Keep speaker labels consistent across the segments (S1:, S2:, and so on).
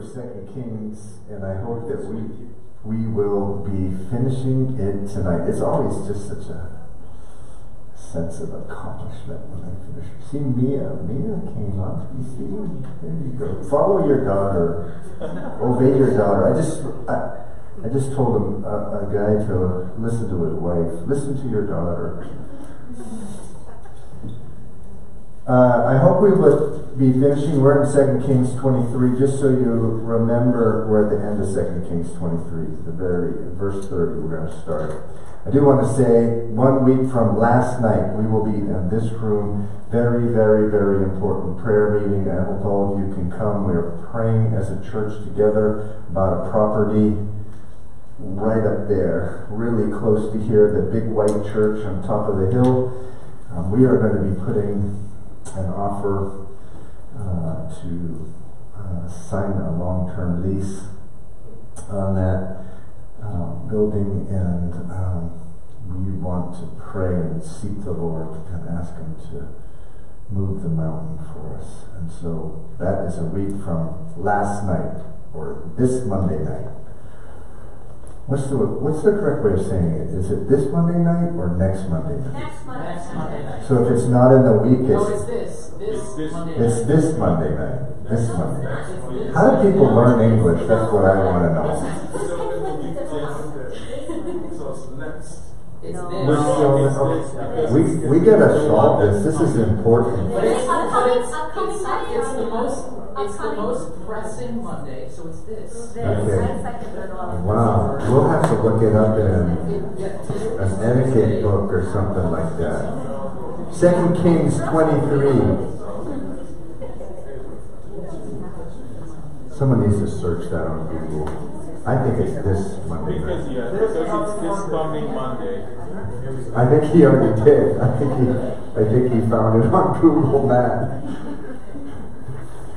S1: of Second Kings, and I hope that we we will be finishing it tonight. It's always just such a sense of accomplishment when I finish. See, Mia, Mia came up. You see, there you go. Follow your daughter. Obey your daughter. I just, I, I just told a, a, a guy to listen to his wife. Listen to your daughter. Uh, I hope we would be finishing. We're in 2 Kings 23, just so you remember we're at the end of 2 Kings 23, the very verse 30. We're going to start. I do want to say one week from last night, we will be in this room. Very, very, very important prayer meeting. I hope all of you can come. We are praying as a church together about a property right up there, really close to here, the big white church on top of the hill. Um, we are going to be putting an offer to uh, sign a long-term lease on that um, building, and um, we want to pray and seek the Lord and ask Him to move the mountain for us. And so that is a week from last night or this Monday night. What's the what's the correct way of saying it? Is it this Monday night or next Monday night?
S2: Next Monday.
S3: Next Monday night.
S1: So if it's not in the week,
S3: No,
S1: it's
S3: it's this, this
S4: This-
S3: Monday
S1: it's
S3: night.
S1: this Monday night. This Monday. night.
S3: This
S1: How do people
S3: night.
S1: learn English? That's what I want to know.
S4: So it will be ten, so it's next.
S3: It's
S2: No.
S3: this.
S1: We're still, we we gotta solve this. This is important.
S3: But it's, but
S2: Upcoming-
S3: it's,
S2: upcoming
S3: it's, it's the
S2: or-
S3: most, it's the most pressing Monday, so it's this.
S2: This,
S1: Okay.
S2: I second that all.
S1: Wow, we'll have to look it up in an etiquette book or something like that. Second Kings twenty-three. Someone needs to search that on Google. I think it's this Monday
S4: Because,
S1: night.
S4: yeah, because it's this coming Monday.
S1: I think he already did. I think he, I think he found it on Google Maps.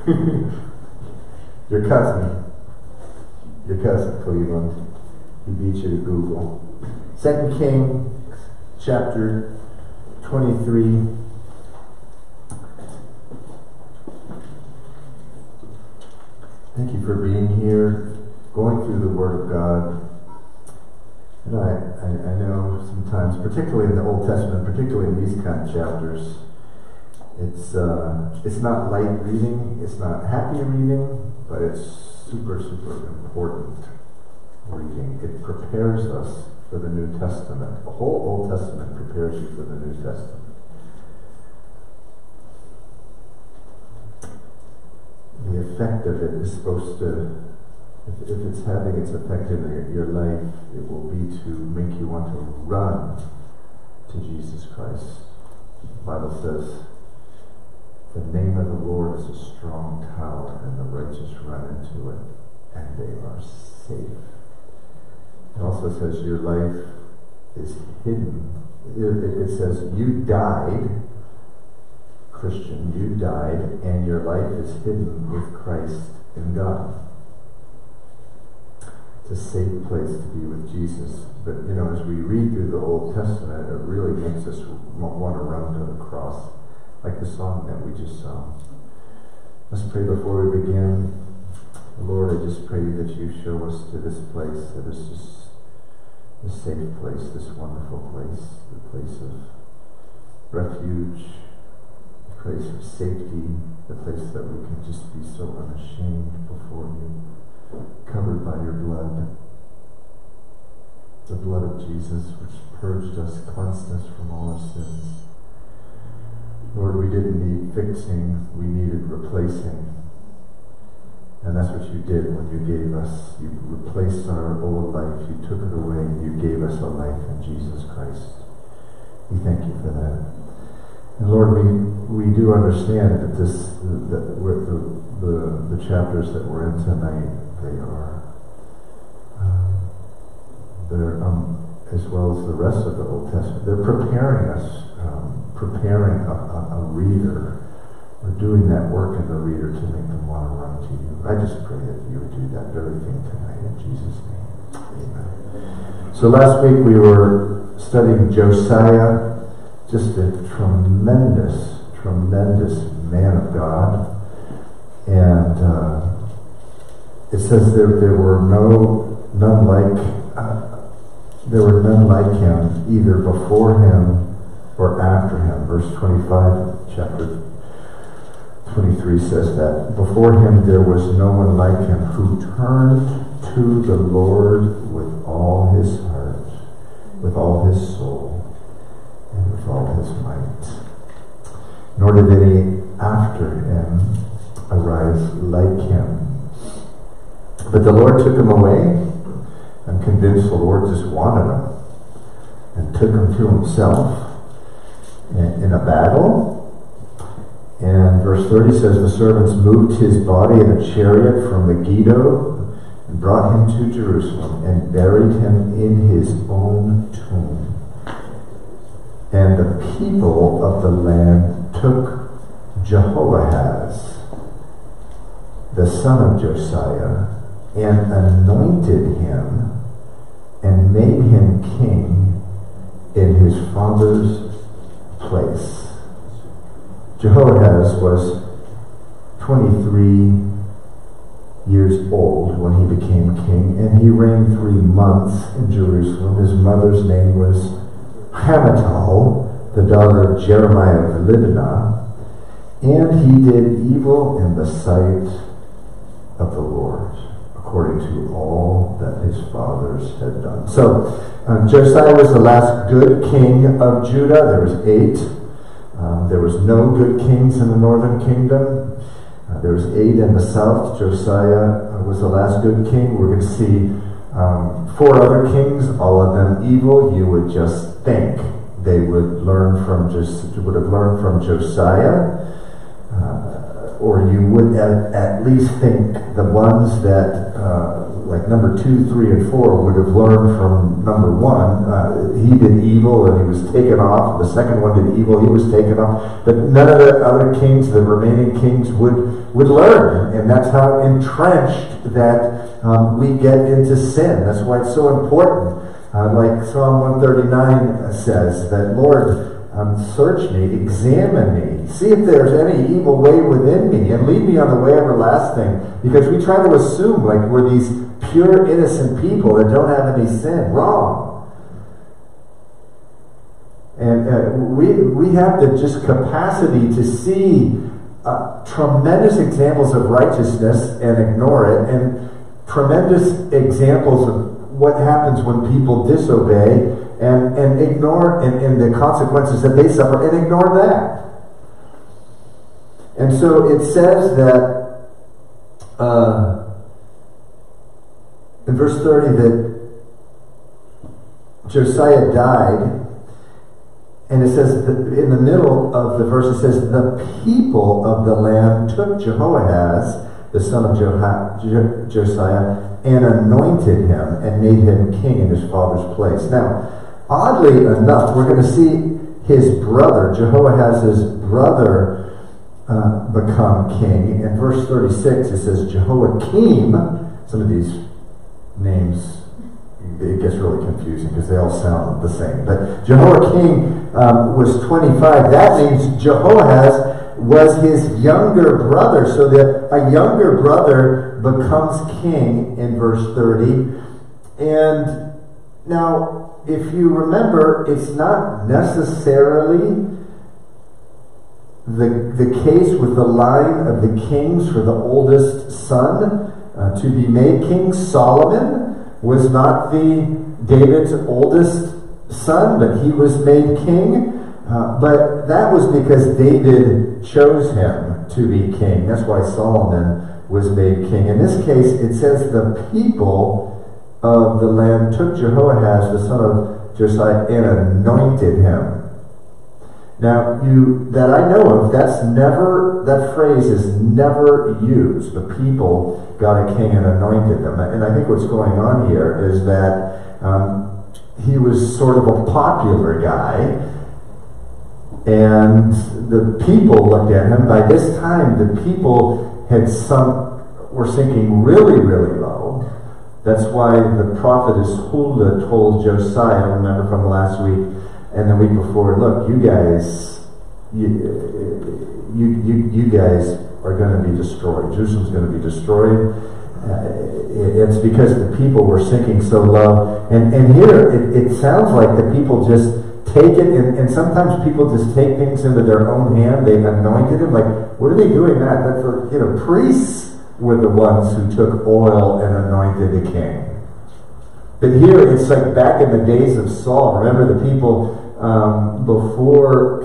S1: Your cousin, your cousin Cleveland, he beat you to Google. Second King, chapter twenty-three. Thank you for being here, going through the Word of God. And I, I, I know sometimes, particularly in the Old Testament, particularly in these kind of chapters, it's uh, it's not light reading, it's not happy reading, but it's super, super important reading. It prepares us for the New Testament. The whole Old Testament prepares you for the New Testament. The effect of it is supposed to if, if it's having its effect in your, life, it will be to make you want to run to Jesus Christ. The Bible says, the name of the Lord is a strong tower, and the righteous run into it, and they are safe. It also says your life is hidden. It, it says you died, Christian, you died, and your life is hidden with Christ in God it's a safe place to be with Jesus. But you know, as we read through the Old Testament, it really makes us want to run to the cross, like the song that we just sung. Let's pray before we begin. Lord, I just pray that you show us to this place that is just a safe place, this wonderful place, the place of refuge, the place of safety, the place that we can just be so unashamed before you covered by your blood. The blood of Jesus, which purged us, cleansed us from all our sins. Lord, we didn't need fixing, we needed replacing. And that's what you did when you gave us. You replaced our old life, you took it away, and you gave us a life in Jesus Christ. We thank you for that. And Lord, we, we do understand that this we're, the, the the chapters that we're in tonight they are um, they're um, as well as the rest of the Old Testament. They're preparing us, um, preparing a, a, a reader. We're doing that work in the reader to make them want to run to you. I just pray that you would do that very thing tonight in Jesus' name. Amen. So last week we were studying Josiah just a tremendous, tremendous man of God. And uh, it says there, there were no, none like, uh, there were none like him, either before him or after him. Verse 25, chapter 23 says that. Before him there was no one like him who turned to the Lord with all his heart, with all his soul, and with all his might. Nor did any after him arise like him. But the Lord took him away. I'm convinced the Lord just wanted him and took him to himself in, in a battle. And verse 30 says, The servants moved his body in a chariot from Megiddo and brought him to Jerusalem and buried him in his own tomb. And the people of the land took Jehoahaz, the son of Josiah, and anointed him and made him king in his father's place. Jehoahaz was 23 years old when he became king, and he reigned three months in Jerusalem. His mother's name was Hamutal, the daughter of Jeremiah of Libnah, and he did evil in the sight of the Lord, according to all that his fathers had done. So, uh, Josiah was the last good king of Judah. There was eight. Um, there was no good kings in the northern kingdom. Uh, there was eight in the south. Josiah uh, was the last good king. We're going to see um, four other kings, all of them evil. You would just think they would learn from just would have learned from Josiah, or you would at, at, least think the ones that uh, like number two, three, and four would have learned from number one. Uh, he did evil and he was taken off. The second one did evil, he was taken off. But none of the other kings, the remaining kings, would would learn, and that's how entrenched that um, we get into sin. That's why it's so important. Uh, like Psalm 139 says, that Lord, um, search me, examine me, see if there's any evil way within me, and lead me on the way everlasting. Because we try to assume like we're these pure, innocent people that don't have any sin. Wrong. And uh, we, we have the just capacity to see uh, tremendous examples of righteousness and ignore it, and tremendous examples of what happens when people disobey and, and ignore and, and the consequences that they suffer and ignore that. And so it says that uh, in verse 30 that Josiah died, and it says in the middle of the verse, it says, The people of the land took Jehoahaz, the son of Jeho- Josiah, and anointed him and made him king in his father's place. Now, oddly enough, we're going to see his brother, Jehoahaz's brother, uh, become king. In verse 36, it says Jehoiakim. Some of these names, it gets really confusing because they all sound the same. But Jehoiakim um, was 25. That means Jehoahaz was his younger brother. So that a younger brother becomes king in verse 30. And now, if you remember, it's not necessarily the, the case with the line of the kings for the oldest son uh, to be made king. Solomon was not the David's oldest son, but he was made king. Uh, but that was because David chose him to be king. That's why Solomon was made king. In this case, it says the people of the land took Jehoahaz, the son of Josiah, and anointed him. Now, you that I know of, that's never that phrase is never used. The people got a king and anointed them, and I think what's going on here is that um, he was sort of a popular guy, and the people looked at him. By this time, the people had sunk, were sinking really, really low. That's why the prophetess Huldah told Josiah, remember from last week and the week before, look, you guys, you, you, you, you guys are going to be destroyed. Jerusalem's going to be destroyed. uh, it's because the people were sinking so low. And, and here it, it sounds like the people just take it, and, and sometimes people just take things into their own hand. They've anointed him. Like, what are they doing that? That's for, you know, priests were the ones who took oil and anointed the king. But here it's like back in the days of Saul. Remember the people um, before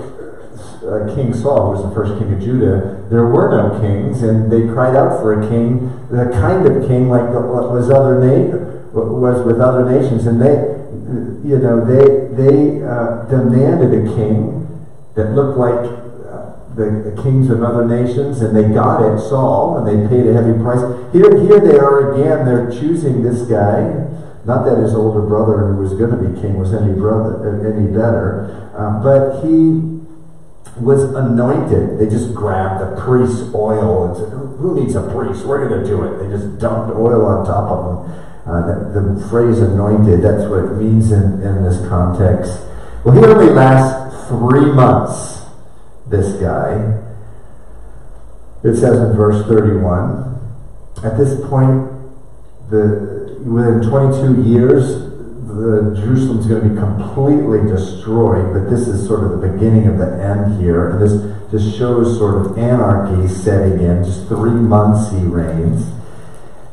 S1: uh, King Saul, who was the first king of Judah, there were no kings, and they cried out for a king, the kind of king like what was other na- was with other nations, and they, you know, they they uh, demanded a king that looked like the, the, kings of other nations, and they got it, Saul, and they paid a heavy price. Here, here they are again. They're choosing this guy. Not that his older brother, who was going to be king, was any brother any better, um, but he was anointed. They just grabbed the priest's oil and said, "Who needs a priest? We're going to do it." They just dumped oil on top of him. Uh, the, the, phrase anointed, that's what it means in, in this context. Well, he only lasts three months, this guy. It says in verse 31. At this point, the, within 22 years, the Jerusalem's going to be completely destroyed, but this is sort of the beginning of the end here. And this just shows sort of anarchy setting in. Just three months he reigns.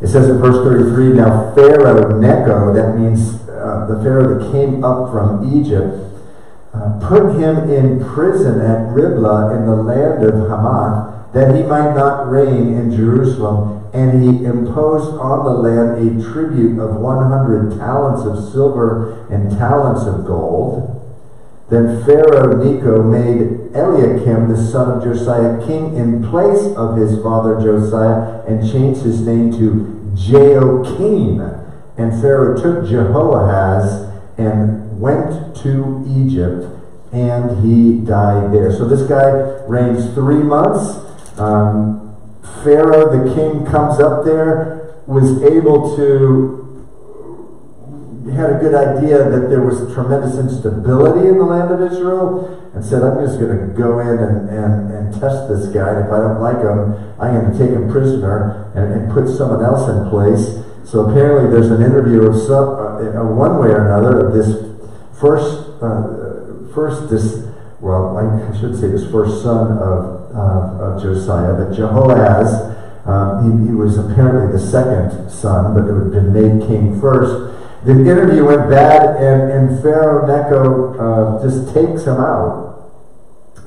S1: It says in verse 33, Now Pharaoh Necho, that means uh, the Pharaoh that came up from Egypt, uh, put him in prison at Riblah in the land of Hamath, that he might not reign in Jerusalem and he imposed on the land a tribute of 100 talents of silver and talents of gold. Then Pharaoh Necho made Eliakim, the son of Josiah, king in place of his father Josiah, and changed his name to Jehoiakim. And Pharaoh took Jehoahaz and went to Egypt, and he died there. So this guy reigns three months. Um, Pharaoh, the king, comes up there, was able to had a good idea that there was tremendous instability in the land of Israel and said, I'm just going to go in and, and, and test this guy. And if I don't like him, I'm going to take him prisoner and, and put someone else in place. So apparently there's an interview of some, uh, one way or another of this first, uh, first this, well, I should say this first son of uh, of Josiah, but Jehoahaz, um, he, was apparently the second son, but had been made king first. The interview went bad, and, and Pharaoh Necho uh, just takes him out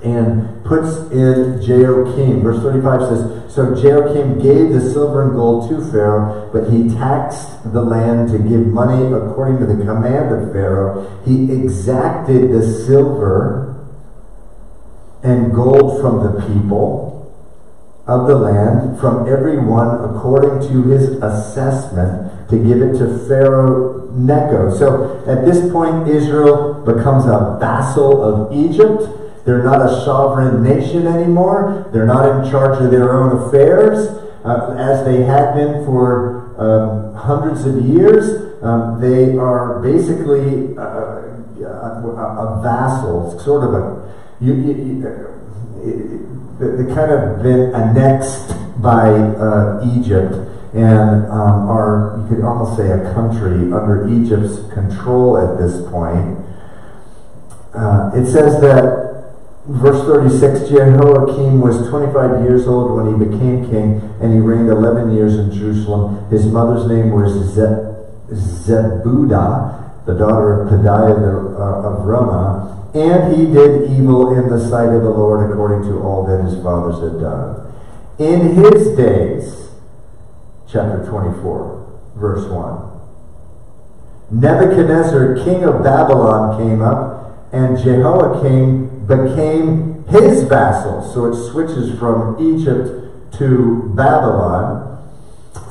S1: and puts in Jehoiakim. Verse 35 says, So Jehoiakim gave the silver and gold to Pharaoh, but he taxed the land to give money according to the command of Pharaoh. He exacted the silver and gold from the people of the land, from every one according to his assessment, to give it to Pharaoh Necho. So at this point, Israel becomes a vassal of Egypt. They're not a sovereign nation anymore. They're not in charge of their own affairs, uh, as they had been for um, hundreds of years. Um, they are basically uh, a, a, vassal, sort of a you, you, you, they kind of been annexed by uh, Egypt and um, are, you could almost say, a country under Egypt's control at this point. Uh, it says that, verse 36, Jehoiakim was 25 years old when he became king, and he reigned 11 years in Jerusalem. His mother's name was Zebudah, the daughter of Pedaiah uh, of Ramah and he did evil in the sight of the Lord according to all that his fathers had done. In his days, chapter 24, verse 1, Nebuchadnezzar, king of Babylon, came up, and Jehoiakim became his vassal. So it switches from Egypt to Babylon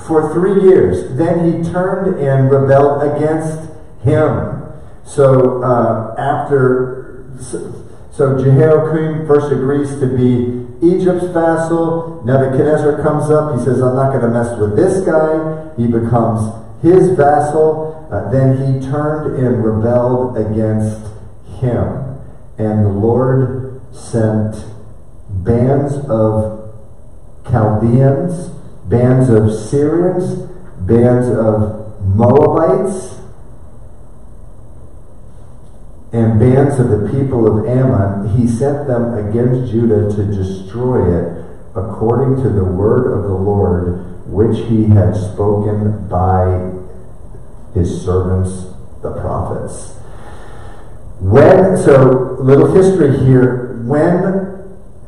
S1: for three years. Then he turned and rebelled against him. So uh, after so, Jehoiakim first agrees to be Egypt's vassal. Nebuchadnezzar comes up. He says, I'm not going to mess with this guy. He becomes his vassal. Uh, then he turned and rebelled against him. And the Lord sent bands of Chaldeans, bands of Syrians, bands of Moabites and bands of the people of Ammon, he sent them against Judah to destroy it according to the word of the Lord which he had spoken by his servants, the prophets. When, so, little history here, when,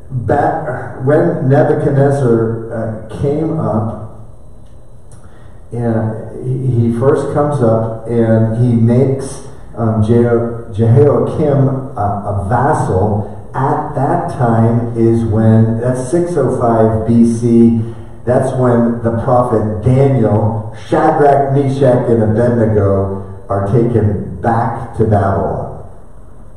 S1: back, when Nebuchadnezzar uh, came up, and he first comes up and he makes um, Jehoiakim a, a vassal. At that time is when, that's 605 BC, that's when the prophet Daniel, Shadrach, Meshach, and Abednego are taken back to Babylon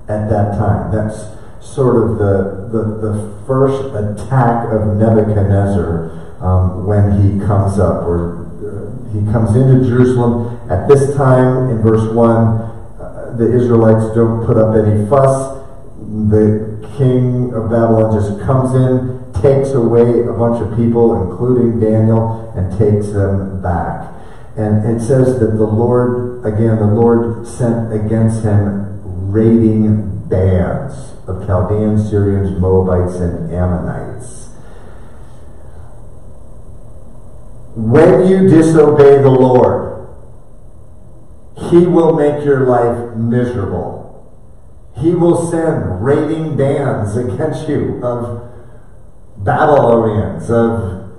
S1: at that time. That's sort of the, the, the first attack of Nebuchadnezzar um, when he comes up, or uh, he comes into Jerusalem. At this time, in verse 1, uh, the Israelites don't put up any fuss. The king of Babylon just comes in, takes away a bunch of people, including Daniel, and takes them back. And it says that the Lord, again, the Lord sent against him raiding bands of Chaldeans, Syrians, Moabites, and Ammonites. When you disobey the Lord, He will make your life miserable. He will send raiding bands against you of Babylonians, of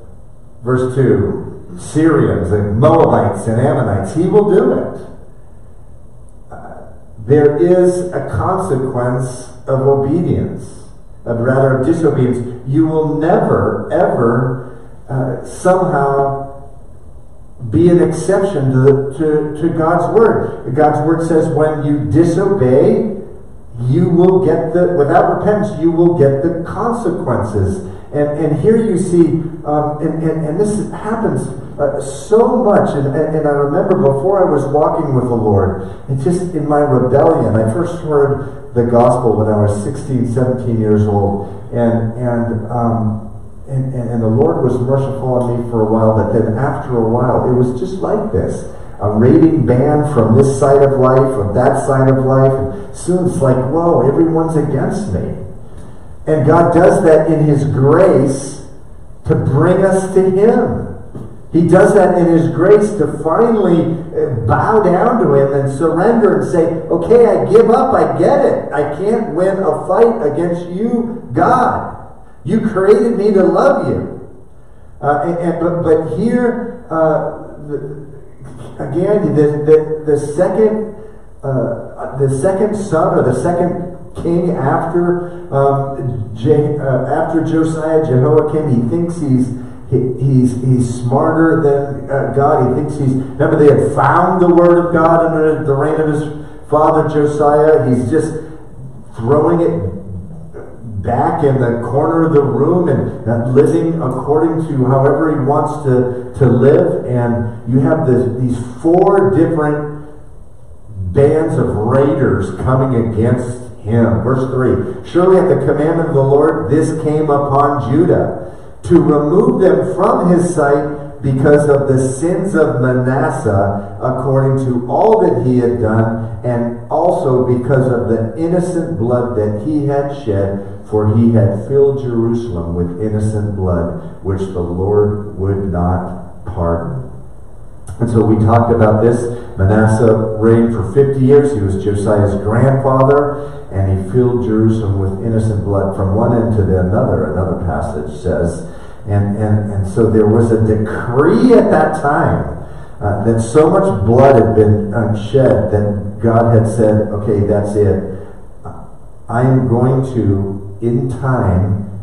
S1: verse 2, Syrians and Moabites and Ammonites. He will do it. There is a consequence of obedience, of rather of disobedience. You will never, ever uh, somehow be an exception to, the, to, to God's word. God's word says when you disobey, you will get the, without repentance, you will get the consequences. And, and here you see, um, and, and, and this happens uh, so much. And, and I remember before I was walking with the Lord, and just in my rebellion, I first heard the gospel when I was 16, 17 years old. And, and, um, and, and, and the Lord was merciful on me for a while, but then after a while, it was just like this a raiding band from this side of life, from that side of life. Soon it's like, whoa, everyone's against me. And God does that in His grace to bring us to Him. He does that in His grace to finally uh, bow down to Him and surrender and say, okay, I give up, I get it. I can't win a fight against you, God. You created me to love you. Uh, and, and, but, but here, uh, the, again, the, the, the second uh, the second son or the second king after um, uh, after Josiah Jehoiakim, he thinks he's he, he's he's smarter than uh, God. He thinks he's remember they had found the word of God under the reign of his father Josiah. He's just throwing it back in the corner of the room and, and living according to however he wants to, to live. And you have this, these four different bands of raiders coming against him. Verse 3 Surely at the commandment of the Lord, this came upon Judah to remove them from his sight because of the sins of Manasseh, according to all that he had done, and also because of the innocent blood that he had shed, for he had filled Jerusalem with innocent blood, which the Lord would not pardon. And so we talked about this. Manasseh reigned for 50 years. He was Josiah's grandfather, and he filled Jerusalem with innocent blood from one end to the another, another passage says. And, and, and so there was a decree at that time uh, that so much blood had been uh, shed that God had said, okay, that's it. I am going to, in time,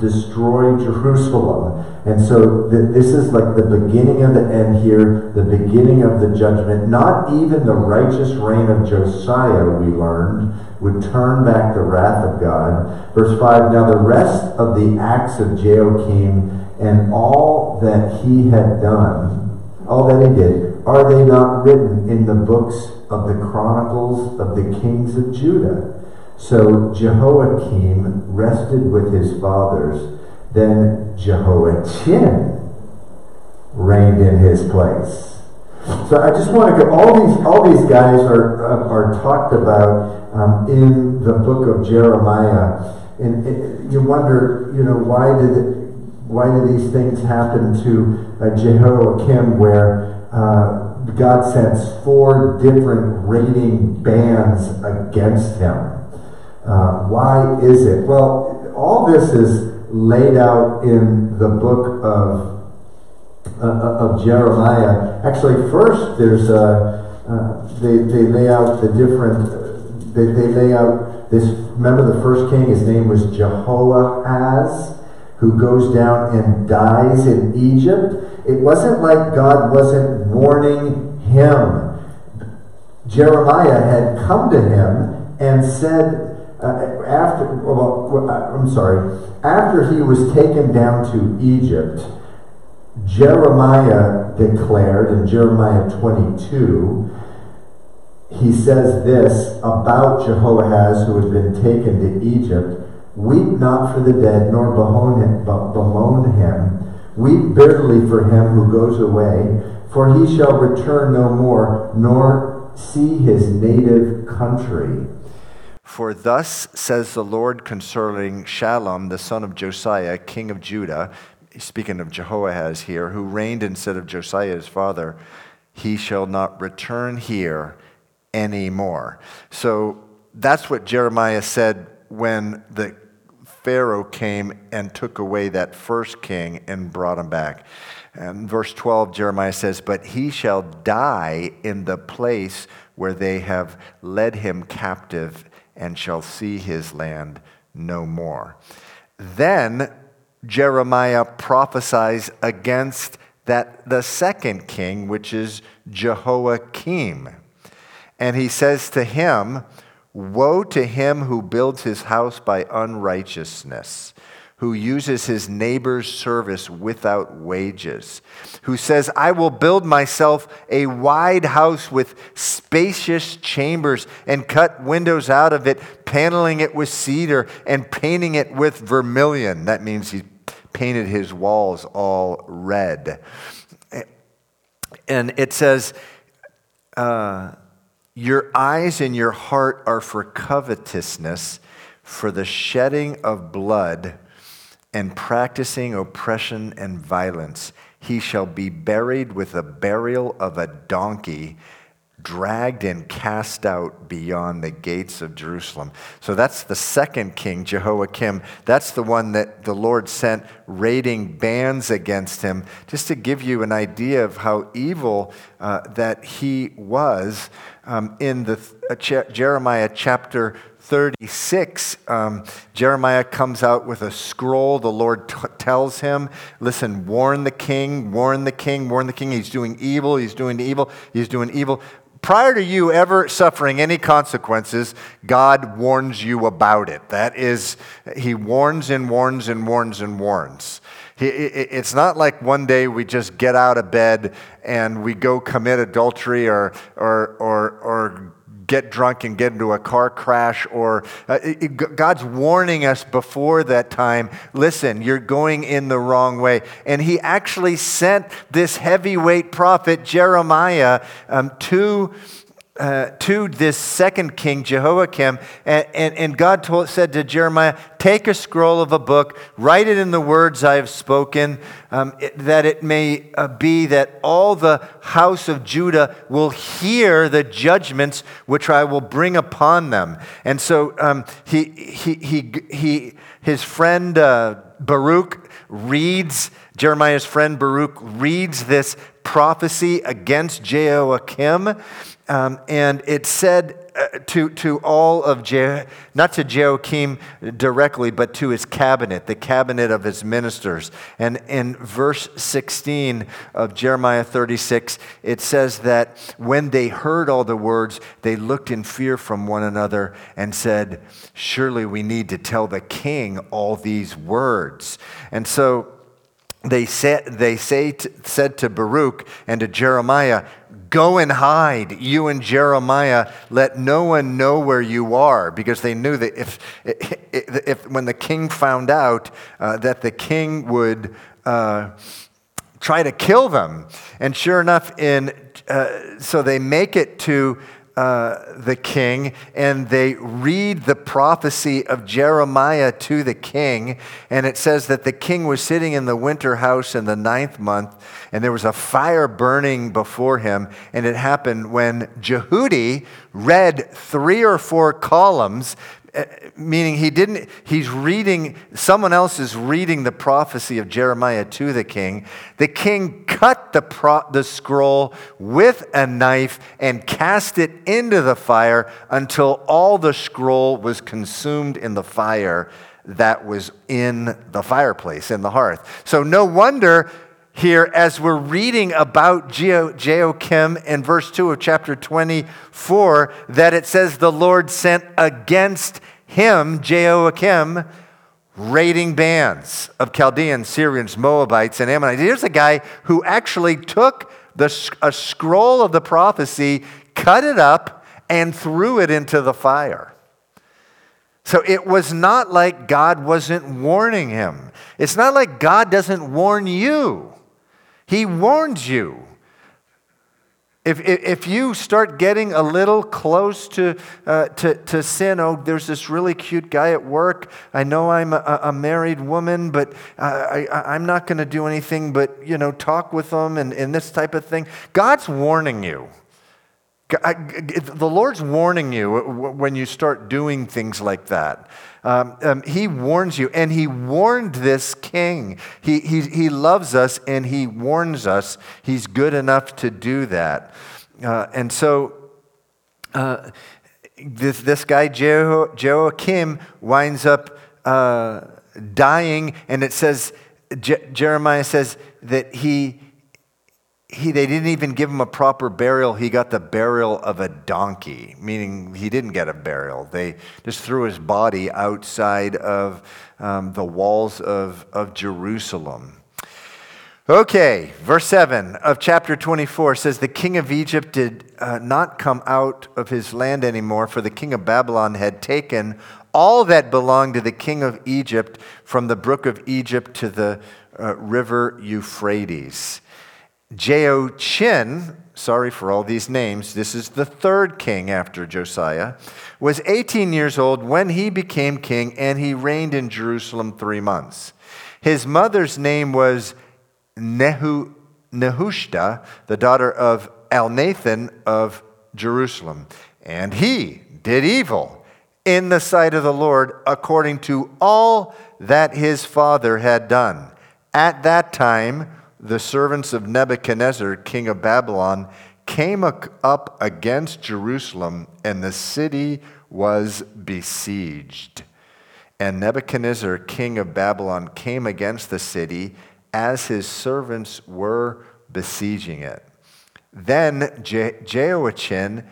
S1: destroy Jerusalem. And so th- this is like the beginning of the end here, the beginning of the judgment. Not even the righteous reign of Josiah, we learned, would turn back the wrath of God. Verse 5 Now the rest of the acts of Jehoiakim and all that he had done, all that he did, are they not written in the books of the chronicles of the kings of Judah? So Jehoiakim rested with his fathers. Then Jehoiachin
S5: reigned in his place. So I just want to go. All these all these guys are uh, are talked about um, in the book of Jeremiah, and it, you wonder, you know, why did why did these things happen to uh, Jehoiakim, where uh, God sends four different raiding bands against him? Uh, why is it? Well, all this is laid out in the book of uh, of Jeremiah. Actually, first there's a uh, they, they lay out the different they, they lay out this. Remember the first king? His name was Jehoahaz, who goes down and dies in Egypt. It wasn't like God wasn't warning him. Jeremiah had come to him and said, uh, after, well, I'm sorry, after he was taken down to Egypt, Jeremiah declared in Jeremiah 22, he says this about Jehoahaz who had been taken to Egypt Weep not for the dead, nor bemoan him. Weep bitterly for him who goes away, for he shall return no more, nor see his native country.
S1: For thus says the Lord concerning Shallum, the son of Josiah, king of Judah, speaking of Jehoahaz here, who reigned instead of Josiah his father, he shall not return here anymore. So that's what Jeremiah said when the Pharaoh came and took away that first king and brought him back. And verse 12, Jeremiah says, But he shall die in the place where they have led him captive and shall see his land no more. Then Jeremiah prophesies against that the second king, which is Jehoiakim. And he says to him, Woe to him who builds his house by unrighteousness, who uses his neighbor's service without wages, who says, I will build myself a wide house with spacious chambers and cut windows out of it, paneling it with cedar and painting it with vermilion. That means he painted his walls all red. And it says, uh, your eyes and your heart are for covetousness, for the shedding of blood, and practicing oppression and violence. He shall be buried with the burial of a donkey dragged and cast out beyond the gates of Jerusalem. So that's the second king, Jehoiakim. That's the one that the Lord sent raiding bands against him, just to give you an idea of how evil uh, that he was. Um, in the uh, Jeremiah chapter 36, um, Jeremiah comes out with a scroll. The Lord t- tells him, Listen, warn the king, warn the king, warn the king. He's doing evil, he's doing evil, he's doing evil prior to you ever suffering any consequences, God warns you about it. That is, He warns and warns and warns and warns. It's not like one day we just get out of bed and we go commit adultery or, or, or, or get drunk and get into a car crash, or uh, it, God's warning us before that time listen, you're going in the wrong way. And He actually sent this heavyweight prophet, Jeremiah, um, to uh, to this second king, Jehoiakim, and, and, and God told, said to Jeremiah, Take a scroll of a book, write it in the words I have spoken, um, it, that it may uh, be that all the house of Judah will hear the judgments which I will bring upon them. And so um, he, he, he, he, his friend uh, Baruch reads, Jeremiah's friend Baruch reads this prophecy against Jehoiakim. Um, and it said uh, to, to all of, Je- not to Jehoiakim directly, but to his cabinet, the cabinet of his ministers. And in verse 16 of Jeremiah 36, it says that when they heard all the words, they looked in fear from one another and said, Surely we need to tell the king all these words. And so, they, said, they say to, said to Baruch and to Jeremiah, Go and hide, you and Jeremiah. Let no one know where you are. Because they knew that if, if when the king found out, uh, that the king would uh, try to kill them. And sure enough, in uh, so they make it to uh, the king and they read the prophecy of Jeremiah to the king. And it says that the king was sitting in the winter house in the ninth month, and there was a fire burning before him. And it happened when Jehudi read three or four columns Uh, meaning he didn't he's reading someone else is reading the prophecy of jeremiah to the king. The king cut the, pro, the scroll with a knife and cast it into the fire until all the scroll was consumed in the fire that was in the fireplace in the hearth. So no wonder here as we're reading about Jehoiakim in verse 2 of chapter 24 that it says the Lord sent against him, Jehoiakim, raiding bands of Chaldeans, Syrians, Moabites, and Ammonites. Here's a guy who actually took the, a scroll of the prophecy, cut it up, and threw it into the fire. So it was not like God wasn't warning him. It's not like God doesn't warn you. He warns you. If, if, you start getting a little close to, uh, to, to sin, oh, there's this really cute guy at work. I know I'm a, a married woman, but I, I, I'm not going to do anything but, you know, talk with them and, and this type of thing. God's warning you. The Lord's warning you when you start doing things like that. Um, um, he warns you, and He warned this king. He, he, he loves us and He warns us. He's good enough to do that. Uh, and so, uh, this, this guy, jo- Joachim, winds up uh, dying, and it says, Je- Jeremiah says that he he, they didn't even give him a proper burial. He got the burial of a donkey, meaning he didn't get a burial. They just threw his body outside of um, the walls of, of Jerusalem. Okay, verse 7 of chapter 24 says The king of Egypt did uh, not come out of his land anymore, for the king of Babylon had taken all that belonged to the king of Egypt from the brook of Egypt to the uh, river Euphrates. Jehoiachin, sorry for all these names, this is the third king after Josiah, was 18 years old when he became king, and he reigned in Jerusalem three months. His mother's name was Nehu, Nehushta, the daughter of Elnathan of Jerusalem. And he did evil in the sight of the Lord according to all that his father had done. At that time, the servants of Nebuchadnezzar, king of Babylon, came up against Jerusalem, and the city was besieged. And Nebuchadnezzar, king of Babylon, came against the city as his servants were besieging it. Then Je- Jehoiachin,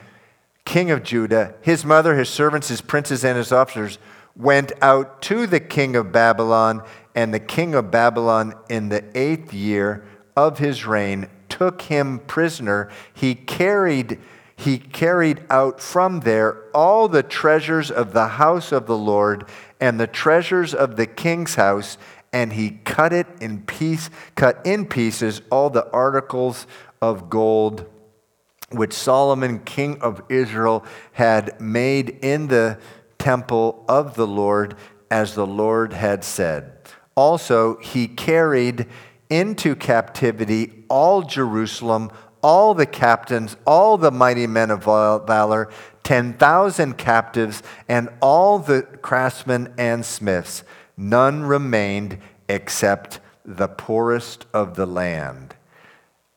S1: king of Judah, his mother, his servants, his princes, and his officers went out to the king of Babylon and the king of Babylon, in the eighth year of his reign, took him prisoner. He carried, he carried out from there all the treasures of the house of the Lord and the treasures of the king's house, and he cut it in piece, cut in pieces all the articles of gold which Solomon, king of Israel, had made in the temple of the Lord, as the Lord had said. Also, he carried into captivity all Jerusalem, all the captains, all the mighty men of valor, 10,000 captives, and all the craftsmen and smiths. None remained except the poorest of the land.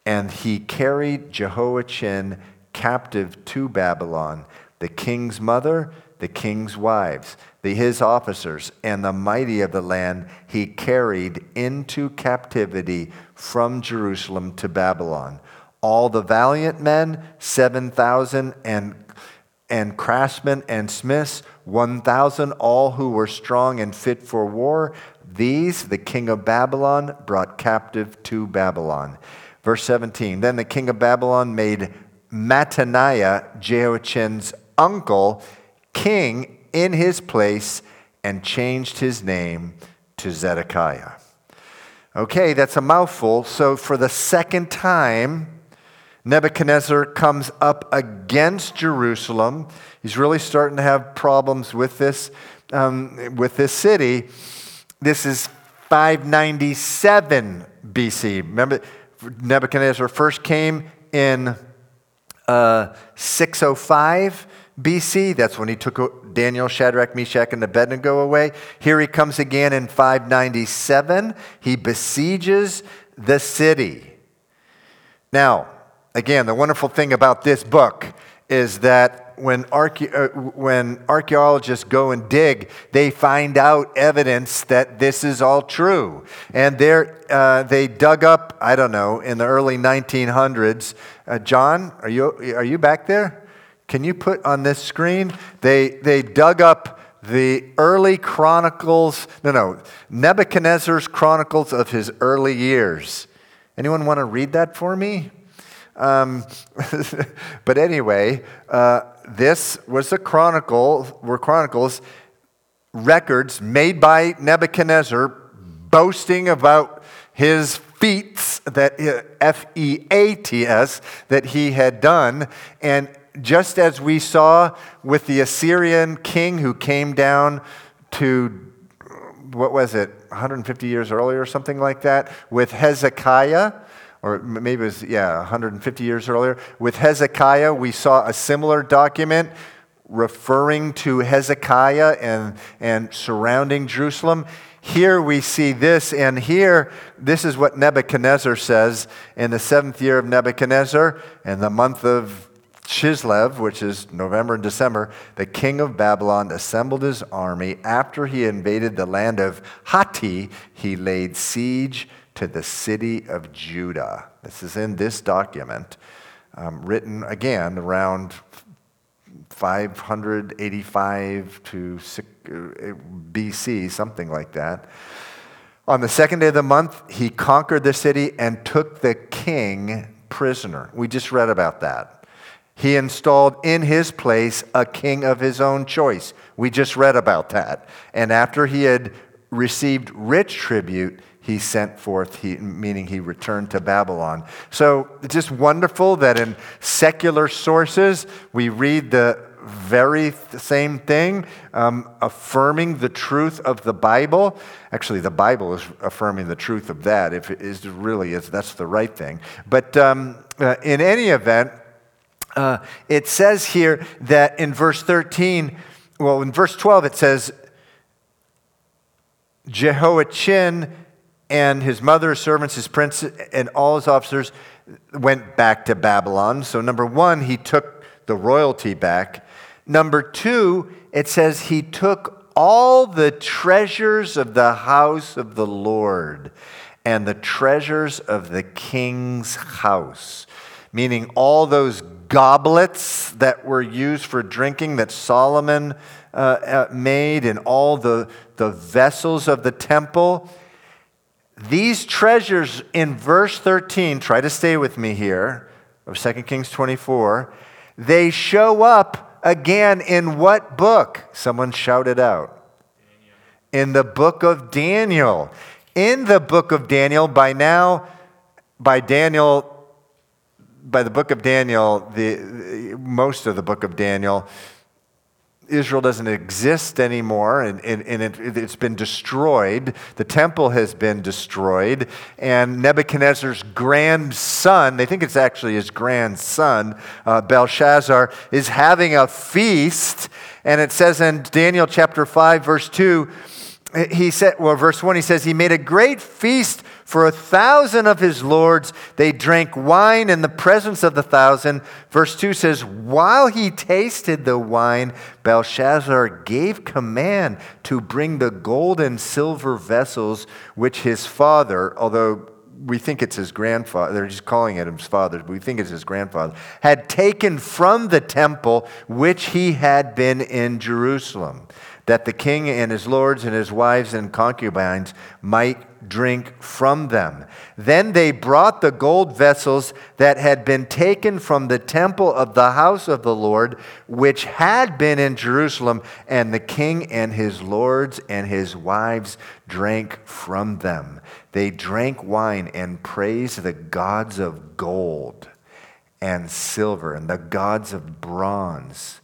S1: And he carried Jehoiachin captive to Babylon, the king's mother, the king's wives the, his officers and the mighty of the land he carried into captivity from Jerusalem to Babylon. All the valiant men, 7,000, and, and craftsmen and smiths, 1,000, all who were strong and fit for war. These the king of Babylon brought captive to Babylon. Verse 17 Then the king of Babylon made Mattaniah, Jehoiachin's uncle, king in his place and changed his name to Zedekiah. Okay, that's a mouthful. So, for the second time, Nebuchadnezzar comes up against Jerusalem. He's really starting to have problems with this, um, with this city. This is 597 BC. Remember, Nebuchadnezzar first came in uh, 605 BC. That's when he took Daniel, Shadrach, Meshach, and Abednego away. Here he comes again in 597. He besieges the city. Now, again, the wonderful thing about this book is that when, archae- uh, when archaeologists go and dig, they find out evidence that this is all true. And uh, they dug up, I don't know, in the early 1900s. Uh, John, are you, are you back there? Can you put on this screen? They, they dug up the early chronicles, no, no, Nebuchadnezzar's chronicles of his early years. Anyone want to read that for me? Um, but anyway, uh, this was a chronicle, were chronicles, records made by Nebuchadnezzar boasting about his feats that F E A T S that he had done and just as we saw with the Assyrian king who came down to what was it 150 years earlier or something like that with Hezekiah or maybe it was, yeah, 150 years earlier. With Hezekiah, we saw a similar document referring to Hezekiah and, and surrounding Jerusalem. Here we see this, and here, this is what Nebuchadnezzar says in the seventh year of Nebuchadnezzar, in the month of Chislev, which is November and December, the king of Babylon assembled his army. After he invaded the land of Hatti, he laid siege to the city of Judah. This is in this document, um, written again around 585 to uh, BC, something like that. On the second day of the month, he conquered the city and took the king prisoner. We just read about that. He installed in his place a king of his own choice. We just read about that. And after he had received rich tribute, he sent forth, he, meaning he returned to Babylon. So it's just wonderful that in secular sources we read the very same thing, um, affirming the truth of the Bible. Actually, the Bible is affirming the truth of that. If it is really is, that's the right thing. But um, uh, in any event, uh, it says here that in verse 13, well, in verse 12, it says, Jehoiachin and his mother, servants, his prince, and all his officers went back to Babylon. So, number one, he took the royalty back. Number two, it says he took all the treasures of the house of the Lord and the treasures of the king's house, meaning all those goblets that were used for drinking that Solomon uh, uh made and all the, the vessels of the temple these treasures in verse 13, try to stay with me here, of 2 Kings 24, they show up again in what book? Someone shouted out. Daniel. In the book of Daniel. In the book of Daniel, by now, by Daniel, by the book of Daniel, the, most of the book of Daniel, Israel doesn't exist anymore and, and, and it, has been destroyed. The temple has been destroyed. And Nebuchadnezzar's grandson, they think it's actually his grandson, uh, Belshazzar, is having a feast. And it says in Daniel chapter 5, verse 2, Uh, he said, well, verse 1, he says, He made a great feast for a thousand of his lords. They drank wine in the presence of the thousand. Verse 2 says, While he tasted the wine, Belshazzar gave command to bring the gold and silver vessels which his father, although we think it's his grandfather, they're just calling it his father, but we think it's his grandfather, had taken from the temple which he had been in Jerusalem. That the king and his lords and his wives and concubines might drink from them. Then they brought the gold vessels that had been taken from the temple of the house of the Lord, which had been in Jerusalem, and the king and his lords and his wives drank from them. They drank wine and praised the gods of gold and silver and the gods of bronze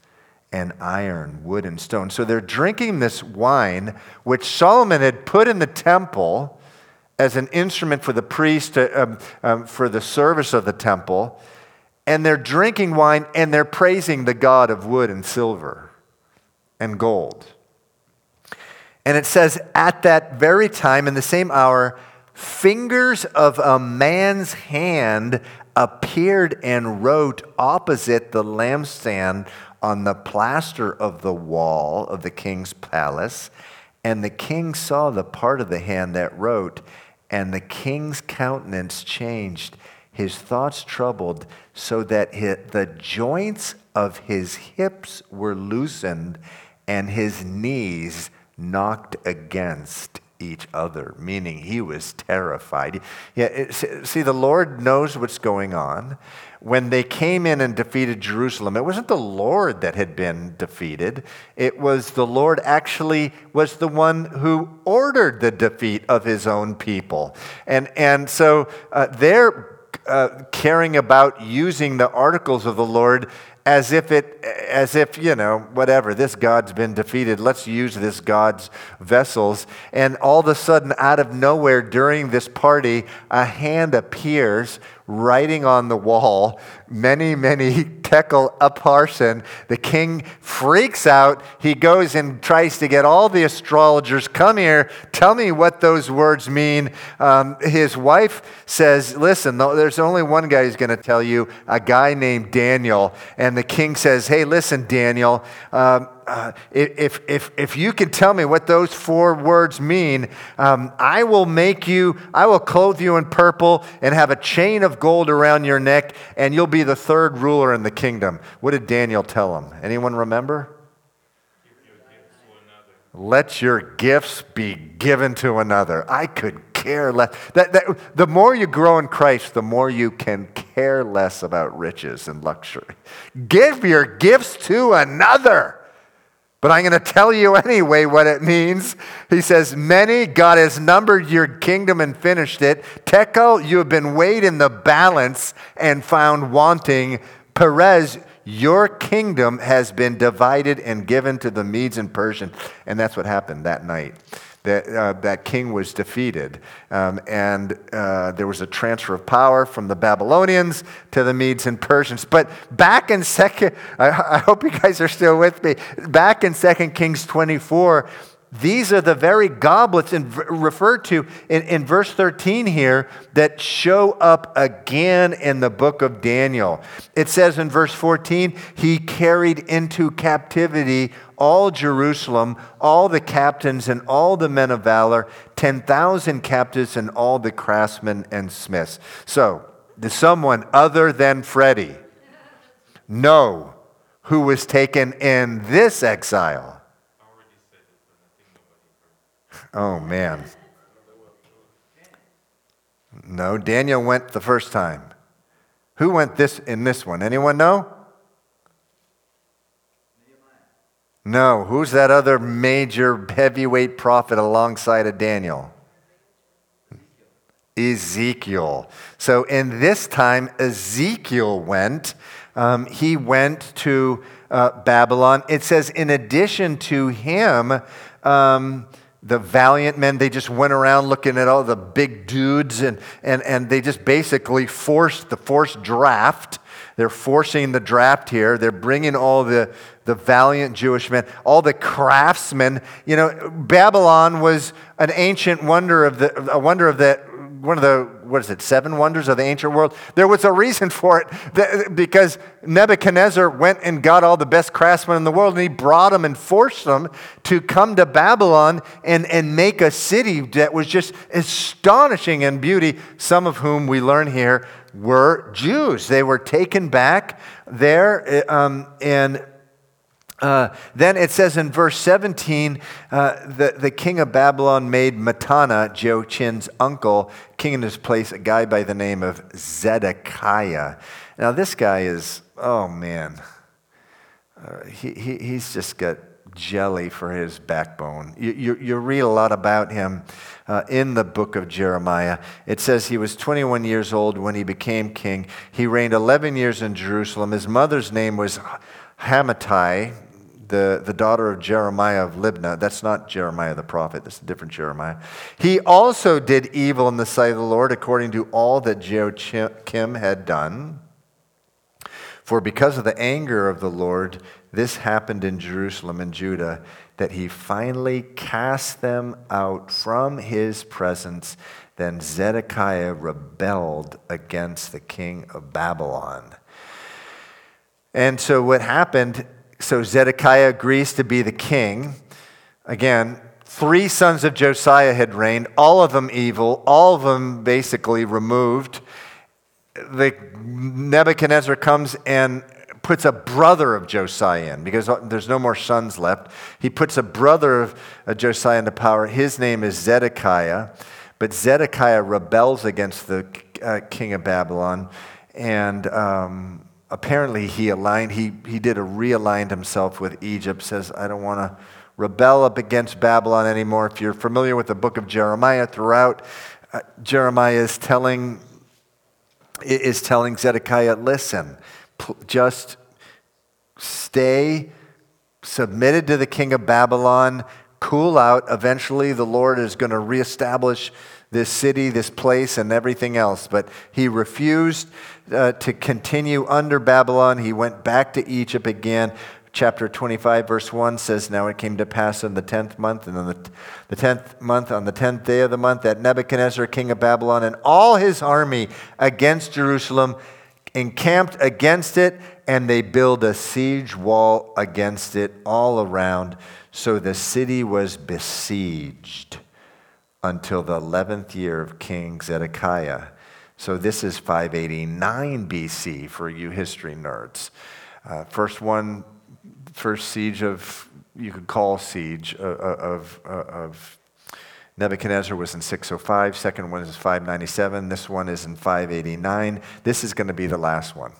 S1: and iron, wood, and stone. So they're drinking this wine, which Solomon had put in the temple as an instrument for the priest to, um, um, for the service of the temple. And they're drinking wine and they're praising the God of wood and silver and gold. And it says, at that very time, in the same hour, fingers of a man's hand appeared and wrote opposite the lampstand on the plaster of the wall of the king's palace. And the king saw the part of the hand that wrote, and the king's countenance changed, his thoughts troubled, so that the joints of his hips were loosened, and his knees knocked against each other, meaning he was terrified. Yeah, it, see, the Lord knows what's going on. When they came in and defeated Jerusalem, it wasn't the Lord that had been defeated. It was the Lord actually was the one who ordered the defeat of his own people. And, and so uh, they're uh, caring about using the articles of the Lord as if it as if you know whatever this god's been defeated let's use this god's vessels and all of a sudden out of nowhere during this party a hand appears writing on the wall, mene, mene tekel upharsin. The king freaks out. He goes and tries to get all the astrologers, come here, tell me what those words mean. Um, his wife says, listen, there's only one guy who's going to tell you, a guy named Daniel. And the king says, hey, listen, Daniel, um, uh, if, if, if you can tell me what those four words mean, um, I will make you, I will clothe you in purple and have a chain of gold around your neck, and you'll be the third ruler in the kingdom. What did Daniel tell him? Anyone remember? Let your gifts be given to another. I could care less. That, that, the more you grow in Christ, the more you can care less about riches and luxury. Give your gifts to another. But I'm going to tell you anyway what it means. He says, Mene, God has numbered your kingdom and finished it. Tekel, you have been weighed in the balance and found wanting. Peres, your kingdom has been divided and given to the Medes and Persians. And that's what happened that night that, uh, that king was defeated. Um, and uh, there was a transfer of power from the Babylonians to the Medes and Persians. But back in second, I, I hope you guys are still with me. Back in Second Kings 24, these are the very goblets in, referred to in, in verse 13 here that show up again in the book of Daniel. It says in verse 14, he carried into captivity all Jerusalem, all the captains and all the men of valor, 10,000 captives and all the craftsmen and smiths. So, someone other than Freddie know who was taken in this exile? Oh, man. No, Daniel went the first time. Who went this in this one? Anyone know? No. Who's that other major heavyweight prophet alongside of Daniel? Ezekiel. So in this time, Ezekiel went. Um, he went to uh, Babylon. It says, in addition to him, um, the valiant men, they just went around looking at all the big dudes and, and, and they just basically forced the forced draft. They're forcing the draft here. They're bringing all the, the valiant Jewish men, all the craftsmen. You know, Babylon was an ancient wonder of the, a wonder of the, one of the, what is it, seven wonders of the ancient world? There was a reason for it because Nebuchadnezzar went and got all the best craftsmen in the world and he brought them and forced them to come to Babylon and, and make a city that was just astonishing in beauty, some of whom we learn here were Jews. They were taken back there um, and Uh, then it says in verse 17, uh, the, the king of Babylon made Matana, Jehoiachin's uncle, king in his place, a guy by the name of Zedekiah. Now, this guy is, oh man, uh, he, he, he's just got jelly for his backbone. You, you, you read a lot about him uh, in the book of Jeremiah. It says he was 21 years old when he became king. He reigned 11 years in Jerusalem. His mother's name was Hamatai, the, the daughter of Jeremiah of Libnah. That's not Jeremiah the prophet, that's a different Jeremiah. He also did evil in the sight of the Lord according to all that Jehoiakim had done. For because of the anger of the Lord, this happened in Jerusalem and Judah, that he finally cast them out from his presence. Then Zedekiah rebelled against the king of Babylon. And so what happened, so Zedekiah agrees to be the king. Again, three sons of Josiah had reigned, all of them evil, all of them basically removed. The Nebuchadnezzar comes and puts a brother of Josiah in because there's no more sons left. He puts a brother of Josiah into power. His name is Zedekiah. But Zedekiah rebels against the uh, king of Babylon. And um, apparently he aligned, he, he did a realigned himself with Egypt, says, I don't want to rebel up against Babylon anymore. If you're familiar with the book of Jeremiah, throughout, uh, Jeremiah is telling, is telling Zedekiah, listen, just stay submitted to the king of Babylon, cool out. Eventually, the Lord is going to reestablish this city, this place, and everything else. But he refused uh, to continue under Babylon. He went back to Egypt again. Chapter 25, verse 1 says, Now it came to pass in the 10th month, and on the, the 10th month, on the 10th day of the month, that Nebuchadnezzar, king of Babylon, and all his army against Jerusalem encamped against it, and they built a siege wall against it all around. So the city was besieged until the 11th year of King Zedekiah. So this is 589 BC for you history nerds. Uh, first one, first siege of, you could call siege uh, uh, of, of, uh, of Nebuchadnezzar was in 605. Second one is 597. This one is in 589. This is going to be the last one.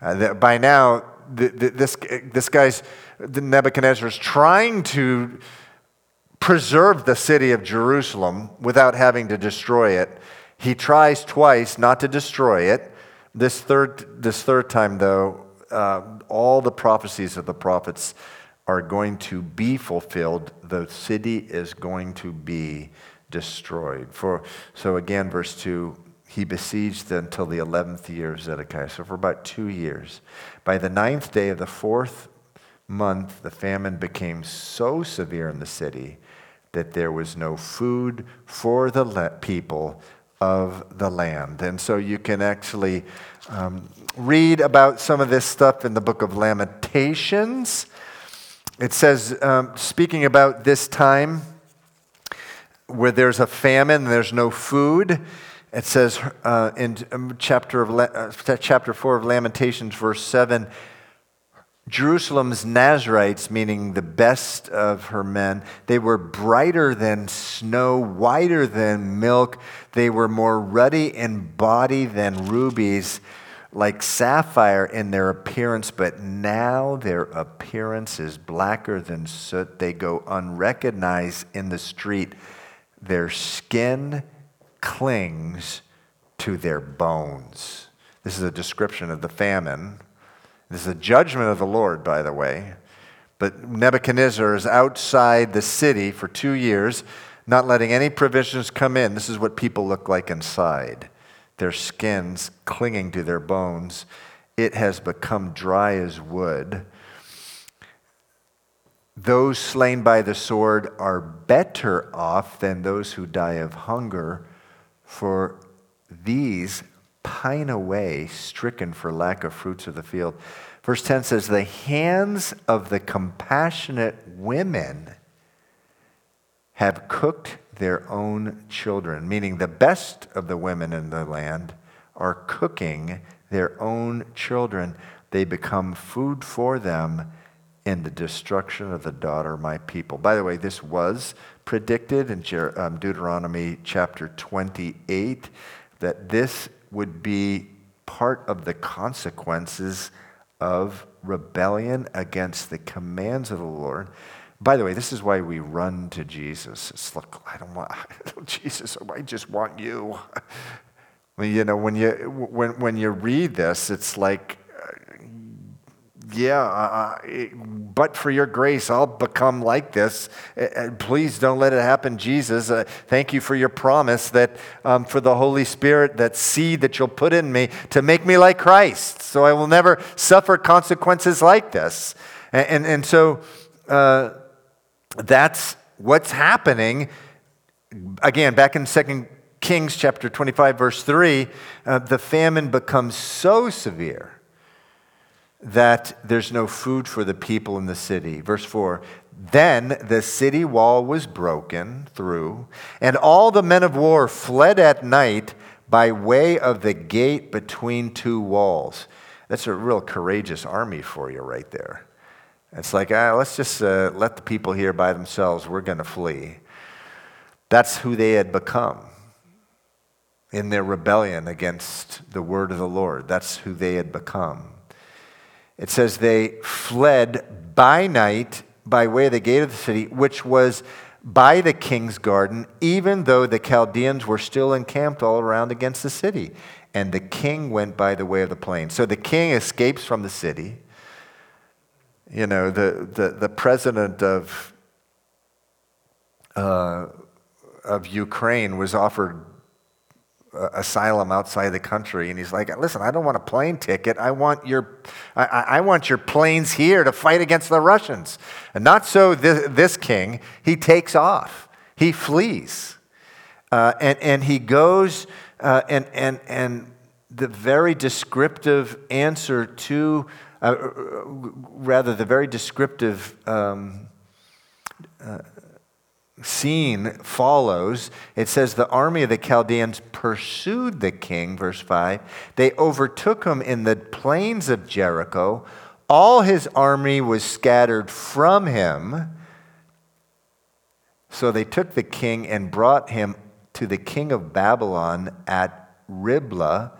S1: Uh, the, by now, the, the, this, this guy's, Nebuchadnezzar is trying to preserve the city of Jerusalem without having to destroy it. He tries twice not to destroy it. This third, this third time, though, uh, all the prophecies of the prophets are going to be fulfilled. The city is going to be destroyed. For, so again, verse 2 he besieged until the 11th year of Zedekiah. So for about two years. By the ninth day of the fourth month, the famine became so severe in the city that there was no food for the people of the land. And so you can actually um, read about some of this stuff in the book of Lamentations. It says, um, speaking about this time where there's a famine, there's no food. It says uh, in um, chapter, of, uh, chapter 4 of Lamentations, verse 7 Jerusalem's Nazarites, meaning the best of her men, they were brighter than snow, whiter than milk. They were more ruddy in body than rubies like sapphire in their appearance, but now their appearance is blacker than soot. They go unrecognized in the street. Their skin clings to their bones. This is a description of the famine. This is a judgment of the Lord, by the way. But Nebuchadnezzar is outside the city for two years, not letting any provisions come in. This is what people look like inside their skins clinging to their bones. It has become dry as wood. Those slain by the sword are better off than those who die of hunger, for these pine away, stricken for lack of fruits of the field. Verse 10 says, The hands of the compassionate women have cooked their own children, meaning the best of the women in the land are cooking their own children. They become food for them in the destruction of the daughter of my people. By the way, this was predicted in um, Deuteronomy chapter 28 that this would be part of the consequences of rebellion against the commands of the Lord. By the way, this is why we run to Jesus. It's I don't want Jesus, I just want you. You know, when you, when, when you read this, it's like, yeah, uh, but for your grace, I'll become like this. Uh, please don't let it happen, Jesus. Uh, thank you for your promise that um, for the Holy Spirit, that seed that you'll put in me to make me like Christ. So I will never suffer consequences like this. And, and, and so uh, that's what's happening. Again, back in Second Kings chapter 25, verse 3, uh, the famine becomes so severe that there's no food for the people in the city. Verse 4 Then the city wall was broken through, and all the men of war fled at night by way of the gate between two walls. That's a real courageous army for you right there. It's like, ah, let's just uh, let the people here by themselves. We're going to flee. That's who they had become in their rebellion against the word of the Lord. That's who they had become. It says they fled by night by way of the gate of the city, which was by the king's garden, even though the Chaldeans were still encamped all around against the city. And the king went by the way of the plain. So the king escapes from the city. You know, the, the, the president of, uh, of Ukraine was offered asylum outside the country and he's like listen i don't want a plane ticket. I want your i, I want your planes here to fight against the russians. And not so this, this king. He takes off. He flees. Uh, and, and he goes uh, and, and, and the very descriptive answer to uh, rather the very descriptive um, uh, scene follows. It says, The army of the Chaldeans pursued the king, verse 5. They overtook him in the plains of Jericho. All his army was scattered from him. So they took the king and brought him to the king of Babylon at Riblah,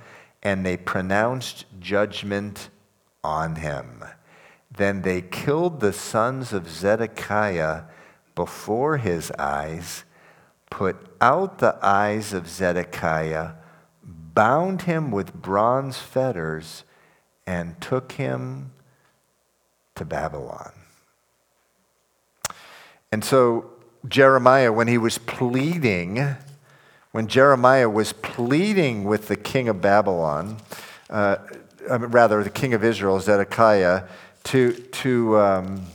S1: and they pronounced judgment on him. Then they killed the sons of Zedekiah before his eyes, put out the eyes of Zedekiah, bound him with bronze fetters, and took him to Babylon. And so, Jeremiah, when he was pleading, when Jeremiah was pleading with the king of Babylon, uh, rather, the king of Israel, Zedekiah, to, to, um,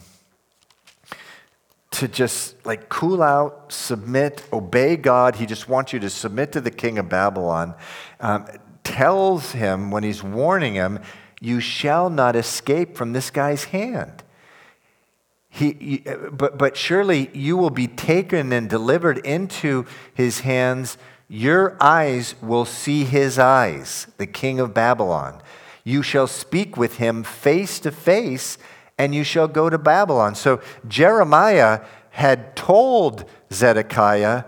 S1: to just like cool out, submit, obey God. He just wants you to submit to the king of Babylon. Um, tells him when he's warning him, You shall not escape from this guy's hand. He, but, but surely you will be taken and delivered into his hands. Your eyes will see his eyes, the king of Babylon. You shall speak with him face to face and you shall go to Babylon. So Jeremiah had told Zedekiah,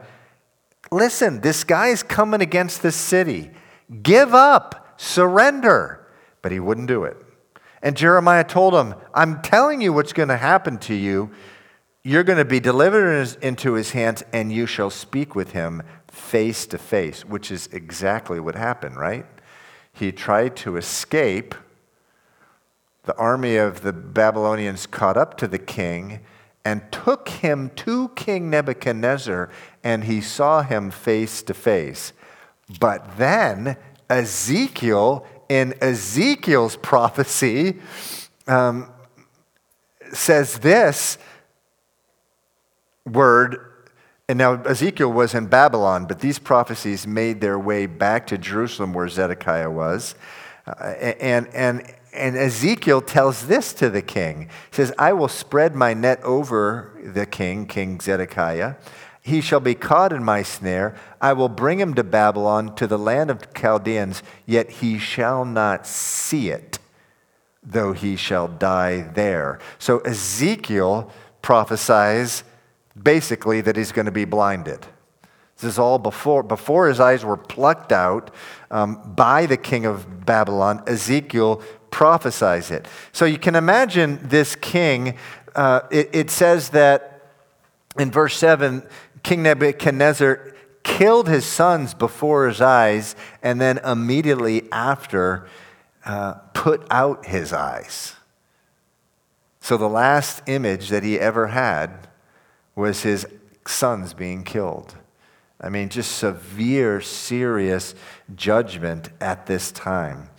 S1: listen, this guy's coming against the city. Give up, surrender. But he wouldn't do it. And Jeremiah told him, I'm telling you what's going to happen to you. You're going to be delivered into his hands, and you shall speak with him face to face, which is exactly what happened, right? He tried to escape the army of the Babylonians caught up to the king and took him to King Nebuchadnezzar, and he saw him face to face. But then Ezekiel, in Ezekiel's prophecy, um, says this word. And now Ezekiel was in Babylon, but these prophecies made their way back to Jerusalem where Zedekiah was. Uh, and, and and Ezekiel tells this to the king. He says, I will spread my net over the king, King Zedekiah. He shall be caught in my snare. I will bring him to Babylon, to the land of Chaldeans, yet he shall not see it though he shall die there. So Ezekiel prophesies basically that he's going to be blinded. This is all before, before his eyes were plucked out um, by the king of Babylon. Ezekiel prophesies it. So you can imagine this king. Uh, it, it says that in verse 7, King Nebuchadnezzar killed his sons before his eyes, and then immediately after, uh, put out his eyes. So the last image that he ever had was his sons being killed. I mean, just severe, serious judgment at this time.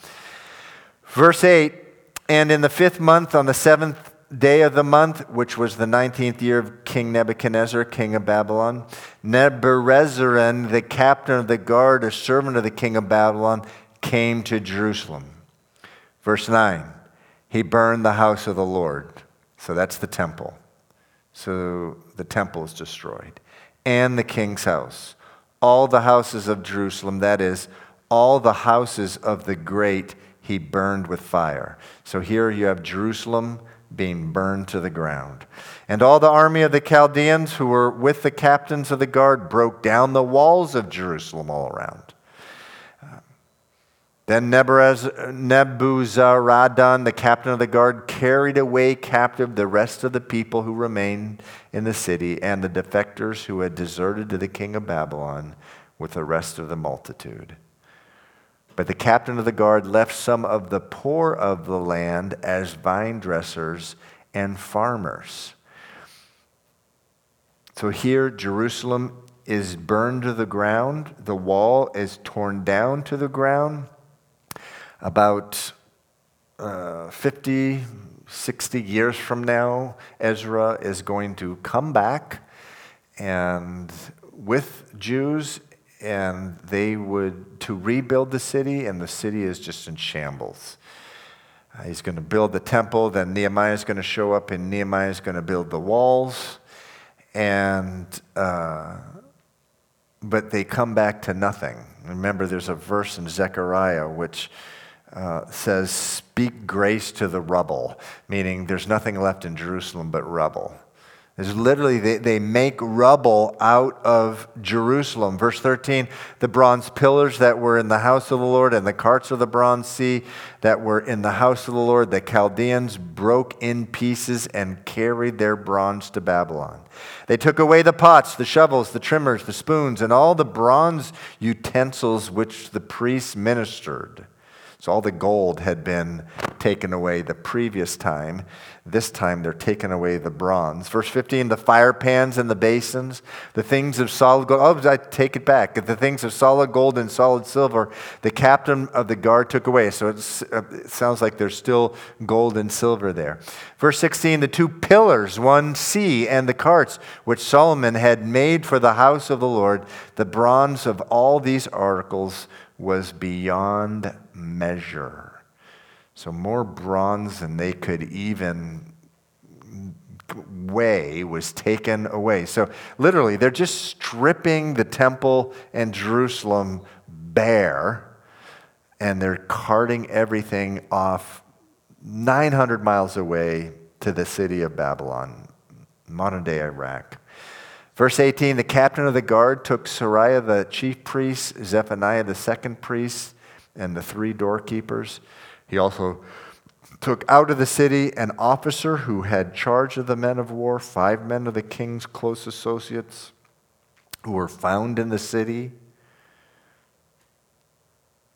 S1: Verse 8 And in the fifth month, on the seventh day of the month, which was the 19th year of King Nebuchadnezzar, king of Babylon, Nebuzaradan, the captain of the guard, a servant of the king of Babylon, came to Jerusalem. Verse 9 He burned the house of the Lord. So that's the temple. So the temple is destroyed. And the king's house. All the houses of Jerusalem, that is, all the houses of the great, he burned with fire. So here you have Jerusalem being burned to the ground. And all the army of the Chaldeans who were with the captains of the guard broke down the walls of Jerusalem all around. Uh, then Nebuzaradan, the captain of the guard, carried away captive the rest of the people who remained in the city and the defectors who had deserted to the king of Babylon with the rest of the multitude. But the captain of the guard left some of the poor of the land as vine dressers and farmers. So here, Jerusalem is burned to the ground, the wall is torn down to the ground. About uh, 50, 60 years from now, Ezra is going to come back and with Jews and they would to rebuild the city and the city is just in shambles uh, he's going to build the temple then nehemiah is going to show up and nehemiah is going to build the walls and uh, but they come back to nothing remember there's a verse in zechariah which uh, says, Speak grace to the rubble, meaning there's nothing left in Jerusalem but rubble. There's literally, they, they make rubble out of Jerusalem. Verse 13 the bronze pillars that were in the house of the Lord and the carts of the bronze sea that were in the house of the Lord, the Chaldeans broke in pieces and carried their bronze to Babylon. They took away the pots, the shovels, the trimmers, the spoons, and all the bronze utensils which the priests ministered. So all the gold had been taken away the previous time. This time they're taking away the bronze. Verse 15 the fire pans and the basins, the things of solid gold. Oh, I take it back. The things of solid gold and solid silver, the captain of the guard took away. So uh, it sounds like there's still gold and silver there. Verse 16 the two pillars, one sea, and the carts which Solomon had made for the house of the Lord, the bronze of all these articles was beyond measure. So, more bronze than they could even weigh was taken away. So, literally, they're just stripping the temple and Jerusalem bare, and they're carting everything off 900 miles away to the city of Babylon, modern day Iraq. Verse 18 the captain of the guard took Seraiah the chief priest, Zephaniah the second priest, and the three doorkeepers. He also took out of the city an officer who had charge of the men of war, five men of the king's close associates who were found in the city,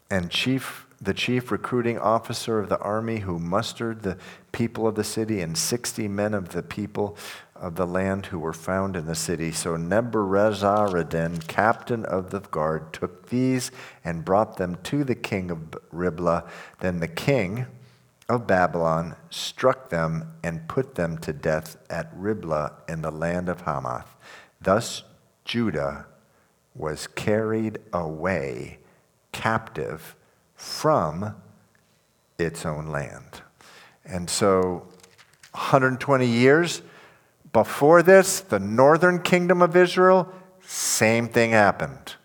S1: and chief the chief recruiting officer of the army who mustered the people of the city and 60 men of the people of the land who were found in the city. So Nebuzaradan, captain of the guard, took these and brought them to the king of Riblah. Then the king of Babylon struck them and put them to death at Riblah in the land of Hamath. Thus Judah was carried away captive from its own land. And so 120 years before this, the northern kingdom of Israel, same thing happened.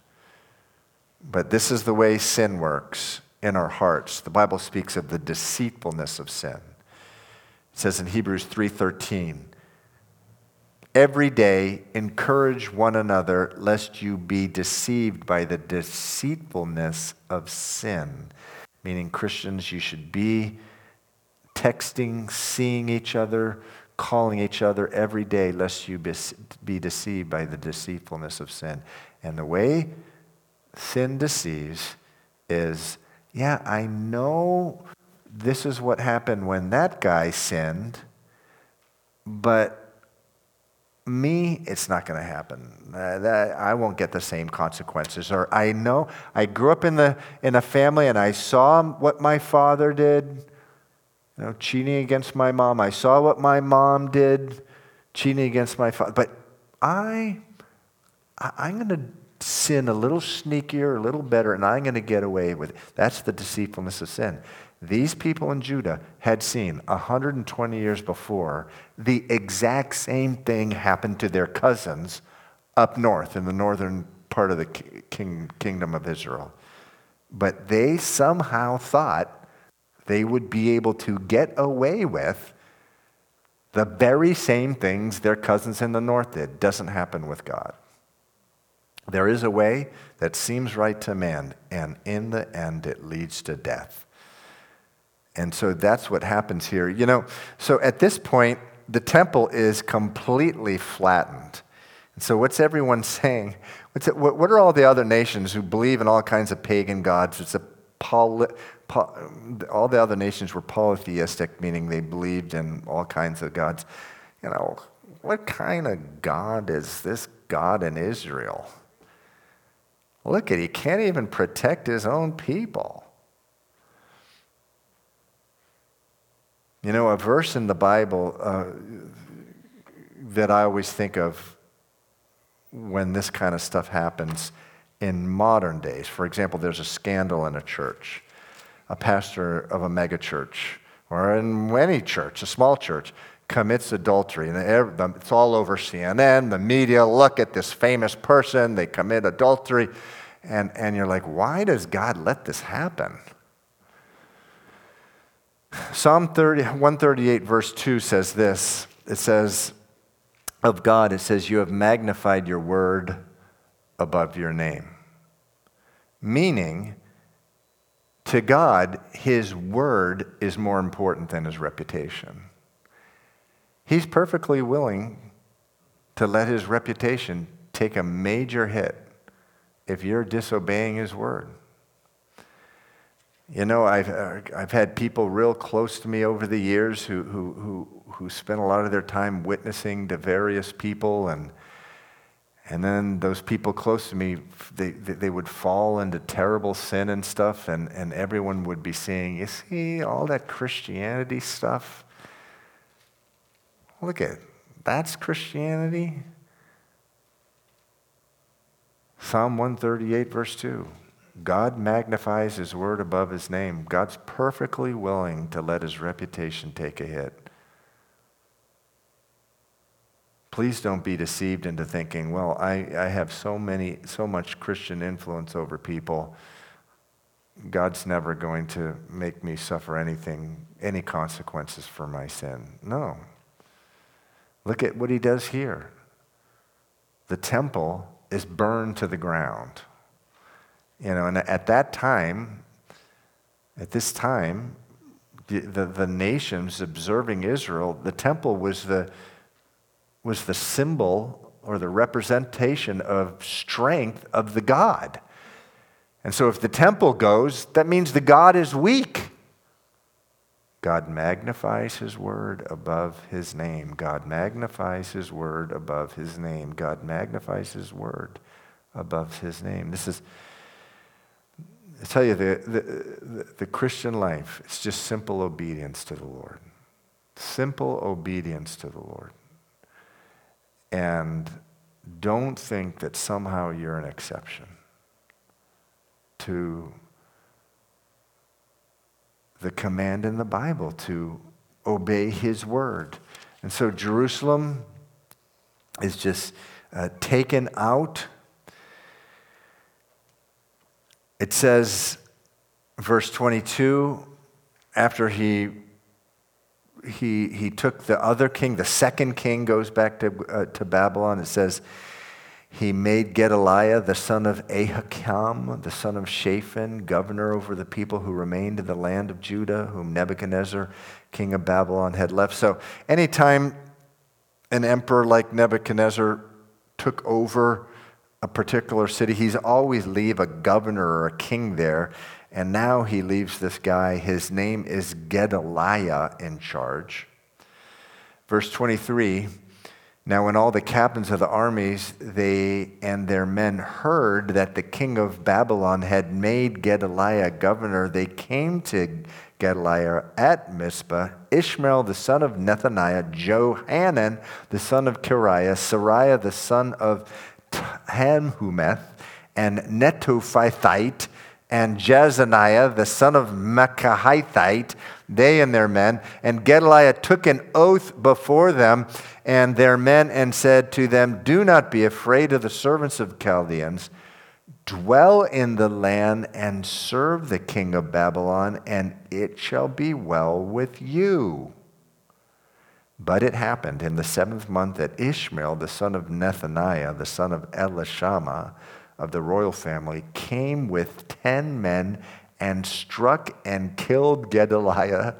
S1: But this is the way sin works. in our hearts. The Bible speaks of the deceitfulness of sin. It says in Hebrews 3:13, Every day, encourage one another, lest you be deceived by the deceitfulness of sin. Meaning, Christians, you should be texting, seeing each other, calling each other every day, lest you be deceived by the deceitfulness of sin. And the way sin deceives is yeah, I know this is what happened when that guy sinned, but me, it's not going to happen. I won't get the same consequences. Or I know I grew up in, the, in a family and I saw what my father did, know, cheating against my mom. I saw what my mom did, cheating against my father. But I, I I'm going to sin a little sneakier, a little better, and I'm going to get away with it. That's the deceitfulness of sin. These people in Judah had seen 120 years before the exact same thing happen to their cousins up north in the northern part of the king, kingdom of Israel. But they somehow thought they would be able to get away with the very same things their cousins in the north did. Doesn't happen with God. There is a way that seems right to man, and in the end, it leads to death. And so that's what happens here. You know, so at this point, the temple is completely flattened. And so what's everyone saying? What's it, what, what, are all the other nations who believe in all kinds of pagan gods? It's a poly, po, all the other nations were polytheistic, meaning they believed in all kinds of gods. You know, what kind of God is this God in Israel? Look at, he can't even protect his own people. You know, a verse in the Bible uh, that I always think of when this kind of stuff happens in modern days. For example, there's a scandal in a church, a pastor of a megachurch, or in any church, a small church, commits adultery. And it's all over CNN, the media. Look at this famous person, they commit adultery. And, and you're like, why does God let this happen? Psalm 30, 138, verse 2 says this it says, of God, it says, You have magnified your word above your name. Meaning, to God, his word is more important than his reputation. He's perfectly willing to let his reputation take a major hit if you're disobeying his word. You know, I've, I've had people real close to me over the years who, who, who, who spent a lot of their time witnessing to various people, and, and then those people close to me, they, they would fall into terrible sin and stuff, and, and everyone would be saying, You see, all that Christianity stuff? Look at that's Christianity. Psalm 138, verse 2. God magnifies his word above his name. God's perfectly willing to let his reputation take a hit. Please don't be deceived into thinking, well, I, I have so many, so much Christian influence over people. God's never going to make me suffer anything, any consequences for my sin. No. Look at what he does here. The temple is burned to the ground. You know, and at that time, at this time, the, the, the, nations observing Israel, the temple was the, was the symbol or the representation of strength of the God. And so if the temple goes, that means the God is weak. God magnifies his word above his name. God magnifies his word above his name. God magnifies his word above his name. This is I tell you, the, the, the, Christian life, it's just simple obedience to the Lord. Simple obedience to the Lord. And don't think that somehow you're an exception to the command in the Bible to obey His word. And so Jerusalem is just uh, taken out it says, verse 22, after he, he, he took the other king, the second king goes back to, uh, to Babylon. It says, he made Gedaliah, the son of Ahikam, the son of Shaphan, governor over the people who remained in the land of Judah, whom Nebuchadnezzar, king of Babylon, had left. So, anytime an emperor like Nebuchadnezzar took over a particular city, he's always leave a governor or a king there. And now he leaves this guy, his name is Gedaliah, in charge. Verse 23 now, when all the captains of the armies, they and their men heard that the king of Babylon had made Gedaliah governor, they came to Gedaliah at Mizpah, Ishmael the son of Nethaniah, Johanan the son of Kareah, Seraiah the son of Tanhumeth, and Netophathite, and Jezaniah the son of Maacathite, they and their men. And Gedaliah took an oath before them and their men and said to them, Do not be afraid of the servants of Chaldeans. Dwell in the land and serve the king of Babylon, and it shall be well with you. But it happened in the seventh month that Ishmael, the son of Nethaniah, the son of Elishama, of the royal family, came with ten men and struck and killed Gedaliah,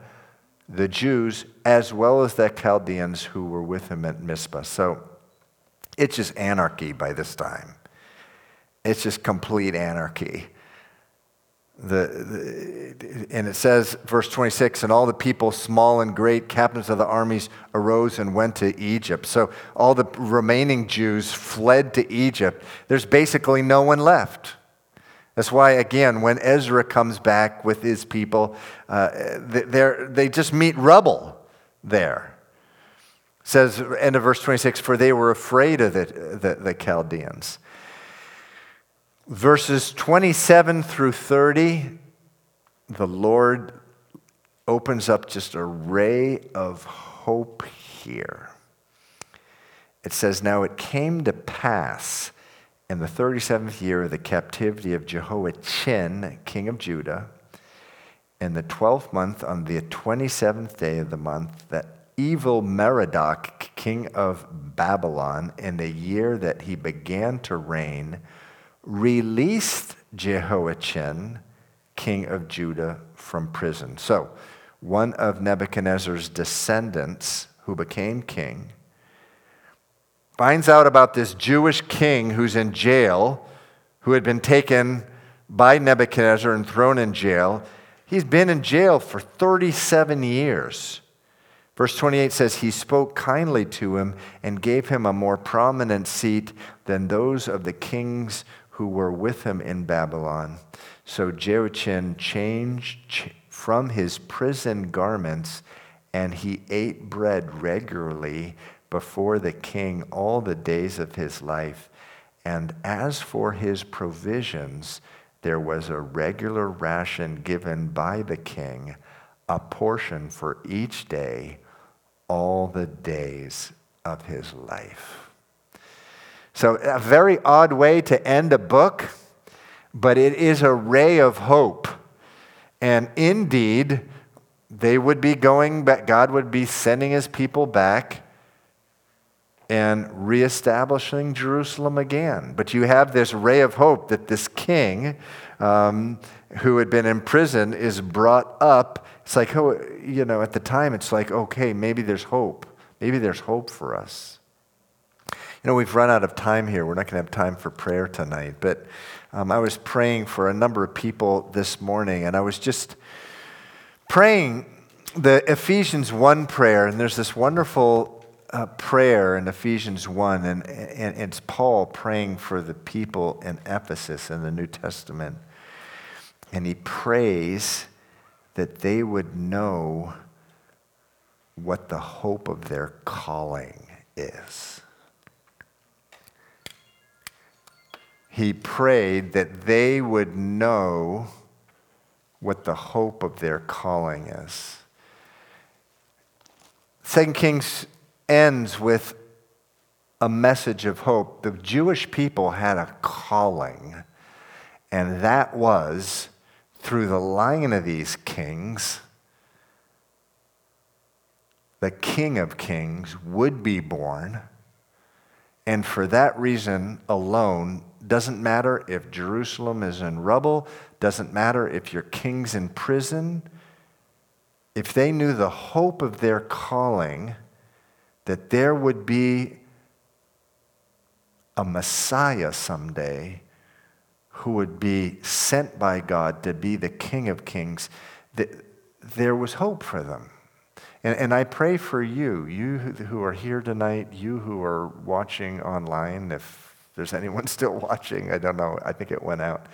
S1: the Jews, as well as the Chaldeans who were with him at Mizpah. So it's just anarchy by this time. It's just complete anarchy. The, the, and it says, verse 26, and all the people, small and great, captains of the armies, arose and went to Egypt. So all the remaining Jews fled to Egypt. There's basically no one left. That's why, again, when Ezra comes back with his people, uh, they just meet rubble there. It says, end of verse 26, for they were afraid of the, the, the Chaldeans. Verses 27 through 30, the Lord opens up just a ray of hope here. It says, Now it came to pass in the 37th year of the captivity of Jehoiachin, king of Judah, in the 12th month, on the 27th day of the month, that Evil-Merodach, king of Babylon, in the year that he began to reign, released Jehoiachin, king of Judah, from prison. So, one of Nebuchadnezzar's descendants who became king finds out about this Jewish king who's in jail, who had been taken by Nebuchadnezzar and thrown in jail. He's been in jail for 37 years. Verse 28 says, He spoke kindly to him and gave him a more prominent seat than those of the kings who were with him in Babylon. So Jehoiachin changed from his prison garments and he ate bread regularly before the king all the days of his life. And as for his provisions, there was a regular ration given by the king, a portion for each day, all the days of his life. So, a very odd way to end a book, but it is a ray of hope. And indeed, they would be going back, God would be sending his people back and reestablishing Jerusalem again. But you have this ray of hope that this king um, who had been in prison is brought up. It's like, oh, you know, at the time, it's like, okay, maybe there's hope. Maybe there's hope for us. You know, we've run out of time here. We're not going to have time for prayer tonight. But um, I was praying for a number of people this morning, and I was just praying the Ephesians 1 prayer, and there's this wonderful uh, prayer in Ephesians 1, and, and it's Paul praying for the people in Ephesus in the New Testament. And he prays that they would know what the hope of their calling is. He prayed that they would know what the hope of their calling is. Second Kings ends with a message of hope. The Jewish people had a calling, and that was through the line of these kings, the King of Kings would be born. And for that reason alone, doesn't matter if Jerusalem is in rubble, doesn't matter if your king's in prison, if they knew the hope of their calling, that there would be a Messiah someday who would be sent by God to be the King of Kings, that there was hope for them. And, and I pray for you, you who are here tonight, you who are watching online, if there's anyone still watching, I don't know, I think it went out.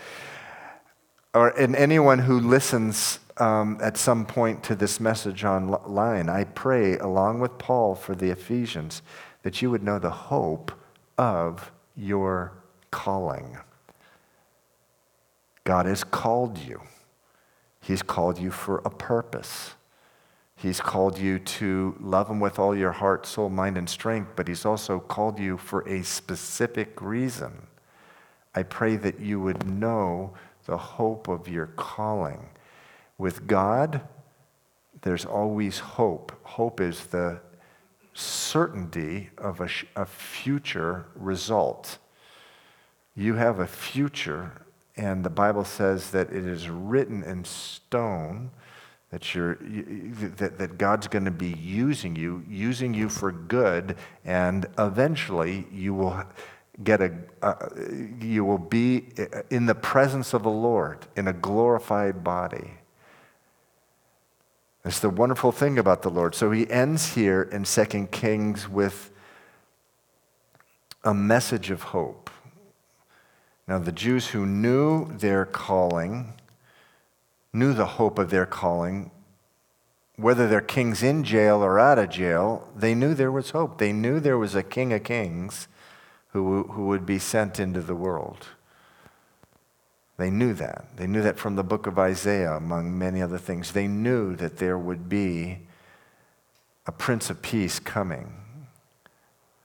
S1: Or and anyone who listens um, at some point to this message online, I pray, along with Paul for the Ephesians, that you would know the hope of your calling. God has called you. He's called you for a purpose. He's called you to love Him with all your heart, soul, mind, and strength, but He's also called you for a specific reason. I pray that you would know the hope of your calling. With God, there's always hope. Hope is the certainty of a, a future result. You have a future, and the Bible says that it is written in stone that, you're, that, that God's going to be using you, using you for good, and eventually you will get a, uh, you will be in the presence of the Lord in a glorified body. That's the wonderful thing about the Lord. So he ends here in 2 Kings with a message of hope. Now, the Jews who knew their calling, knew the hope of their calling, whether their king's in jail or out of jail, they knew there was hope. They knew there was a king of kings who, who would be sent into the world. They knew that. They knew that from the book of Isaiah, among many other things. They knew that there would be a Prince of Peace coming.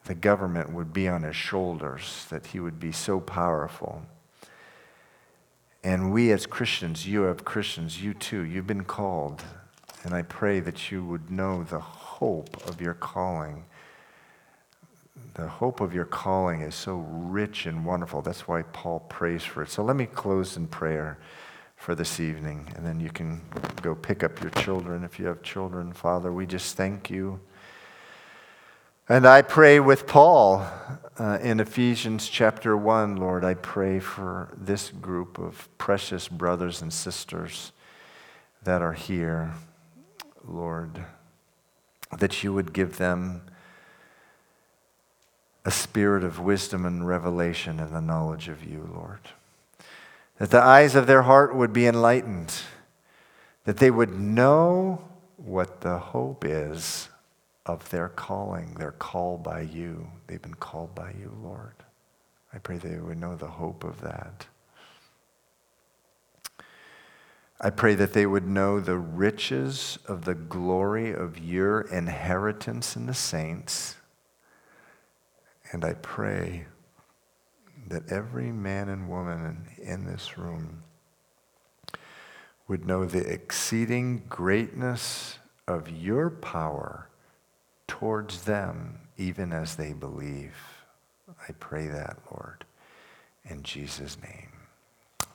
S1: The government would be on his shoulders, that he would be so powerful. And we as Christians, you as Christians, you too, you've been called. And I pray that you would know the hope of your calling the hope of your calling is so rich and wonderful. That's why Paul prays for it. So let me close in prayer for this evening, and then you can go pick up your children if you have children. Father, we just thank you. And I pray with Paul uh, in Ephesians chapter 1, Lord, I pray for this group of precious brothers and sisters that are here, Lord, that you would give them a spirit of wisdom and revelation and the knowledge of you, Lord. That the eyes of their heart would be enlightened, that they would know what the hope is of their calling. They're called by you. They've been called by you, Lord. I pray they would know the hope of that. I pray that they would know the riches of the glory of your inheritance in the saints and I pray that every man and woman in this room would know the exceeding greatness of your power towards them, even as they believe. I pray that, Lord, in Jesus' name.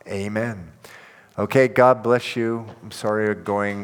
S1: Amen. Okay, God bless you. I'm sorry going.